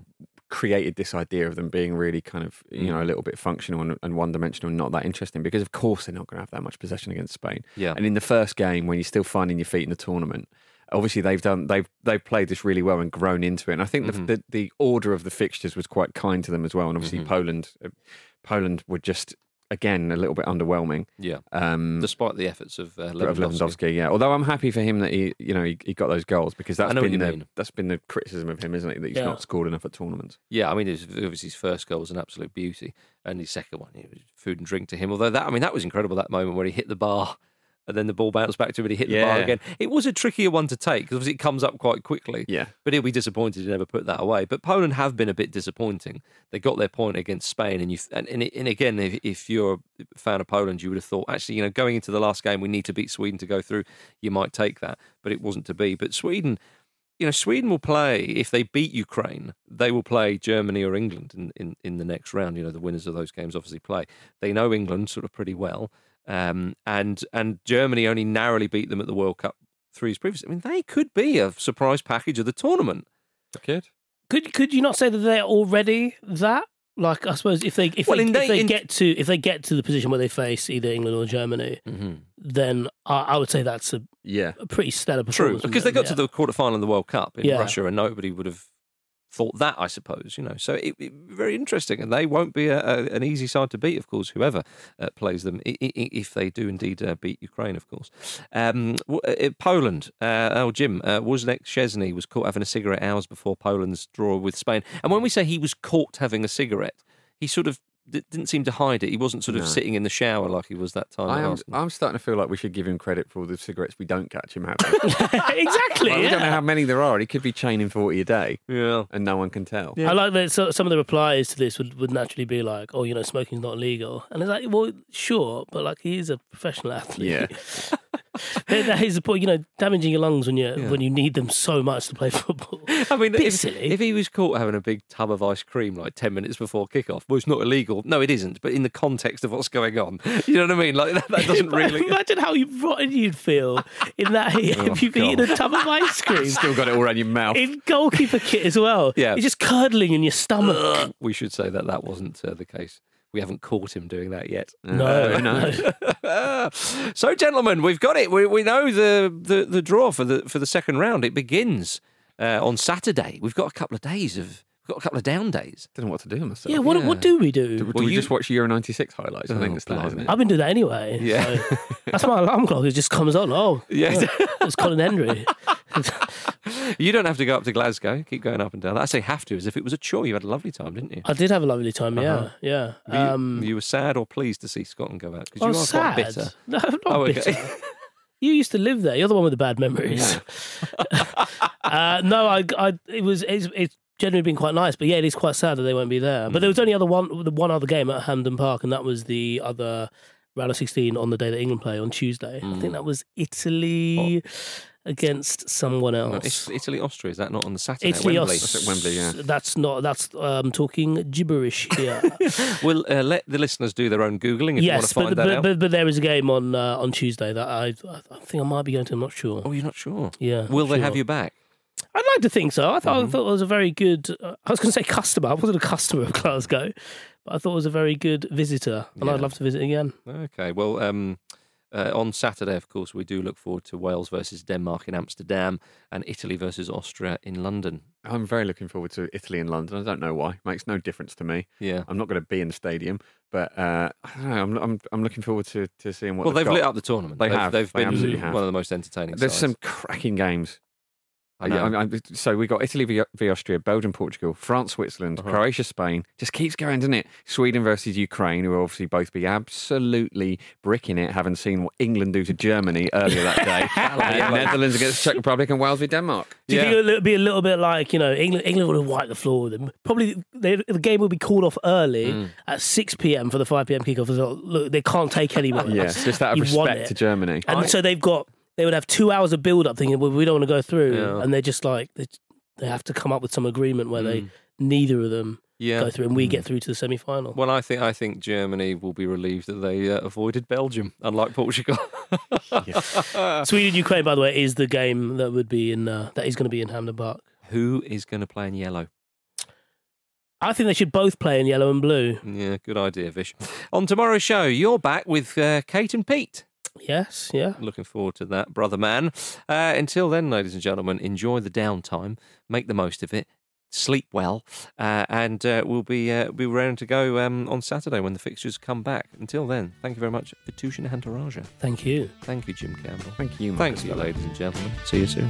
[SPEAKER 2] Created this idea of them being really kind of, you
[SPEAKER 1] Mm.
[SPEAKER 2] know, a little bit functional and, and one dimensional and not that interesting because, of course, they're not going to have that much possession against Spain.
[SPEAKER 1] Yeah.
[SPEAKER 2] And in the first game, when you're still finding your feet in the tournament, obviously they've done they've they've played this really well and grown into it. And I think
[SPEAKER 1] Mm-hmm.
[SPEAKER 2] the, the the order of the fixtures was quite kind to them as well. And obviously Poland, uh, Poland were just again a little bit underwhelming.
[SPEAKER 1] Yeah.
[SPEAKER 2] Um,
[SPEAKER 1] Despite the efforts of uh,
[SPEAKER 2] of
[SPEAKER 1] Lewandowski.
[SPEAKER 2] Lewandowski, yeah. Although I'm happy for him that he, you know, he, he got those goals because that's
[SPEAKER 1] I know what
[SPEAKER 2] been the that's been the criticism of him, isn't it? That he's
[SPEAKER 3] Yeah.
[SPEAKER 2] not scored enough at tournaments.
[SPEAKER 1] Yeah, I mean, it was, obviously his first goal was an absolute beauty, and his second one, it was food and drink to him. Although that, I mean, that was incredible. That moment where he hit the bar, and then the ball bounced back to him, and he hit the bar again. It was a trickier one to take because obviously it comes up quite quickly.
[SPEAKER 2] Yeah.
[SPEAKER 1] but he'll be disappointed he never put that away. But Poland have been a bit disappointing. They got their point against Spain, and you and, and, and again, if, if you're a fan of Poland, you would have thought actually, you know, going into the last game, we need to beat Sweden to go through. You might take that, but it wasn't to be. But Sweden you know, Sweden will play if they beat Ukraine. They will play Germany or England in, in, in the next round. You know, the winners of those games obviously play. They know England sort of pretty well, um, and and Germany only narrowly beat them at the World Cup three years previously. I mean, they could be a surprise package of the tournament.
[SPEAKER 2] Kid.
[SPEAKER 3] Could could you not say that they're already that? Like I suppose if they if
[SPEAKER 1] Well,
[SPEAKER 3] they,
[SPEAKER 1] in
[SPEAKER 3] if
[SPEAKER 1] they-
[SPEAKER 3] they
[SPEAKER 1] in-
[SPEAKER 3] get to if they get to the position where they face either England or Germany,
[SPEAKER 1] Mm-hmm.
[SPEAKER 3] then I, I would say that's a,
[SPEAKER 2] Yeah.
[SPEAKER 3] a pretty stellar
[SPEAKER 1] True,
[SPEAKER 3] performance. from
[SPEAKER 1] because they
[SPEAKER 3] them,
[SPEAKER 1] got to the quarter final of the World Cup in
[SPEAKER 3] Yeah.
[SPEAKER 1] Russia, and nobody would have thought that. I suppose you know. So it, it- very interesting, and they won't be a, a, an easy side to beat, of course. Whoever uh, plays them, if they do indeed uh, beat Ukraine, of course. Um, w- uh, Poland. Uh, oh, Jim uh, Wojciech Szczesny was caught having a cigarette hours before Poland's draw with Spain. And when we say he was caught having a cigarette, he sort of d- didn't seem to hide it. He wasn't sort of
[SPEAKER 2] No.
[SPEAKER 1] sitting in the shower like he was that time.
[SPEAKER 2] I
[SPEAKER 1] at
[SPEAKER 2] am, I'm starting to feel like we should give him credit for all the cigarettes we don't catch him having.
[SPEAKER 3] exactly.
[SPEAKER 2] Like, we don't know how many there are. He could be chaining 40 a day
[SPEAKER 1] yeah.
[SPEAKER 2] and no one can tell.
[SPEAKER 3] I like that so, some of the replies to this would, would naturally be like, oh, you know, smoking's not legal," And it's like, well, sure, but like he is a professional athlete.
[SPEAKER 2] Yeah.
[SPEAKER 3] that is the point, you know, damaging your lungs when you
[SPEAKER 1] Yeah.
[SPEAKER 3] when you need them so much to play football.
[SPEAKER 1] I mean, if, if he was caught having a big tub of ice cream like 10 minutes before kickoff, well, it's not illegal. No, it isn't. But in the context of what's going on, you know what I mean? Like, that, that doesn't really.
[SPEAKER 3] Imagine how you rotten you'd feel in that if you've eaten a tub of ice cream.
[SPEAKER 2] Still got it all around your mouth.
[SPEAKER 3] In goalkeeper kit as well.
[SPEAKER 1] Yeah.
[SPEAKER 3] You're just curdling in your stomach.
[SPEAKER 1] We should say that that wasn't uh, the case. We haven't caught him doing that yet.
[SPEAKER 3] No,
[SPEAKER 2] who
[SPEAKER 1] so, gentlemen, we've got it. We, we know the, the, the draw for the for the second round. It begins uh, on Saturday. We've got a couple of days of we've got a couple of down days.
[SPEAKER 2] don't know what to do with myself.
[SPEAKER 3] Yeah, what,
[SPEAKER 1] Yeah.
[SPEAKER 3] what do we do?
[SPEAKER 2] Do, do
[SPEAKER 1] Well,
[SPEAKER 2] we
[SPEAKER 1] you-
[SPEAKER 2] just watch Euro 96 highlights? I
[SPEAKER 1] Oh,
[SPEAKER 2] think it's that, isn't
[SPEAKER 1] blimey.
[SPEAKER 2] it?
[SPEAKER 3] I've been doing that anyway.
[SPEAKER 1] Yeah.
[SPEAKER 3] so that's my alarm clock. It just comes on. Oh,
[SPEAKER 1] Yeah.
[SPEAKER 3] it's Colin Hendry.
[SPEAKER 1] You don't have to go up to Glasgow. Keep going up and down. I say have to, as if it was a chore. You had a lovely time, didn't you?
[SPEAKER 3] I did have a lovely time. Yeah,
[SPEAKER 1] Uh-huh.
[SPEAKER 3] yeah.
[SPEAKER 1] Were you,
[SPEAKER 3] Um,
[SPEAKER 1] you were sad or pleased to see Scotland go out because
[SPEAKER 3] I
[SPEAKER 1] you
[SPEAKER 3] was
[SPEAKER 1] are quite
[SPEAKER 3] sad.
[SPEAKER 1] bitter.
[SPEAKER 3] No, I'm not
[SPEAKER 1] Oh, okay.
[SPEAKER 3] bitter. You used to live there. You're the one with the bad memories. uh, no, I, I, it was, it's, it's generally been quite nice, but yeah, it is quite sad that they won't be there. But there was only other one, the one other game at Hampden Park, and that was the other round of 16 on the day that England play on Tuesday. I think that was Italy against someone
[SPEAKER 1] No,
[SPEAKER 3] else.
[SPEAKER 1] it's Italy, Austria. Is that not on the Saturday?
[SPEAKER 3] Italy,
[SPEAKER 1] Wembley?
[SPEAKER 3] Aus-
[SPEAKER 2] That's at Wembley, yeah.
[SPEAKER 3] That's not. That's um, talking gibberish here.
[SPEAKER 1] We'll uh, let the listeners do their own googling if you want
[SPEAKER 3] yes,
[SPEAKER 1] to find
[SPEAKER 3] but,
[SPEAKER 1] that
[SPEAKER 3] but,
[SPEAKER 1] out.
[SPEAKER 3] but but there is a game on uh, on Tuesday that I I think I might be going to. I'm not sure.
[SPEAKER 1] oh, you're not sure?
[SPEAKER 3] Yeah.
[SPEAKER 1] Will they have you back?
[SPEAKER 3] I'd like to think so. I thought
[SPEAKER 1] Mm-hmm.
[SPEAKER 3] I thought it was a very good. Uh, I was going to say customer. I wasn't a customer of Glasgow, but I thought it was a very good visitor, and
[SPEAKER 1] Yeah.
[SPEAKER 3] I'd love to visit again.
[SPEAKER 1] Okay. Well, um, uh, on Saturday, of course, we do look forward to Wales versus Denmark in Amsterdam and Italy versus Austria in London.
[SPEAKER 2] I'm very looking forward to Italy and London. I don't know why. it Makes no difference to me.
[SPEAKER 1] Yeah.
[SPEAKER 2] I'm not going to be in the stadium, but uh, I don't know. I'm, I'm, I'm looking forward to, to seeing what
[SPEAKER 1] well, they've
[SPEAKER 2] got.
[SPEAKER 1] lit up the tournament.
[SPEAKER 2] They
[SPEAKER 1] they've,
[SPEAKER 2] have.
[SPEAKER 1] They've
[SPEAKER 2] They
[SPEAKER 1] been
[SPEAKER 2] absolutely have.
[SPEAKER 1] one of the most entertaining.
[SPEAKER 2] There's
[SPEAKER 1] sides.
[SPEAKER 2] some cracking games.
[SPEAKER 1] I know.
[SPEAKER 2] I'm- I'm- so we got Italy v, v Austria, Belgium, Portugal, France, Switzerland,
[SPEAKER 1] Uh-huh.
[SPEAKER 2] Croatia, Spain. Just keeps going, doesn't it? Sweden versus Ukraine, who will obviously both be absolutely bricking it, having seen what England do to Germany earlier that day. and Netherlands against Czech Republic and Wales v Denmark.
[SPEAKER 3] Do you
[SPEAKER 1] Yeah.
[SPEAKER 3] think it'll be a little bit like you know England? England would have wiped the floor with them. Probably they, the game will be called off early
[SPEAKER 2] Mm.
[SPEAKER 3] at six p.m. for the five p.m. kickoff. Look, they can't take any more.
[SPEAKER 2] Yeah, just out of
[SPEAKER 3] You've
[SPEAKER 2] respect to Germany.
[SPEAKER 3] And so they've got they would have two hours of build up thinking, well, we don't want to go through,
[SPEAKER 1] Yeah.
[SPEAKER 3] and they're just like they, they have to come up with some agreement where they neither of them
[SPEAKER 1] yeah.
[SPEAKER 3] go through, and we get through to the semi final.
[SPEAKER 1] Well, I think I think Germany will be relieved that they uh, avoided Belgium, unlike Portugal.
[SPEAKER 3] Sweden Ukraine, by the way, is the game that would be in uh, that is going to be in Hampden Park.
[SPEAKER 1] Who is going to play in yellow?
[SPEAKER 3] I think they should both play in yellow and blue.
[SPEAKER 1] Yeah, good idea, Vish. On tomorrow's show, you're back with uh, Kate and Pete.
[SPEAKER 3] Yes, yeah.
[SPEAKER 1] Looking forward to that, brother man. Uh, until then, ladies and gentlemen, enjoy the downtime, make the most of it, sleep well, uh, and uh, we'll be uh, be round to go um, on Saturday when the fixtures come back. Until then, thank you very much, Vithushan Ehantharajah.
[SPEAKER 3] Thank you.
[SPEAKER 1] Thank you, Jim Campbell.
[SPEAKER 2] Thank you.
[SPEAKER 1] Thanks, you, ladies and gentlemen. See you soon.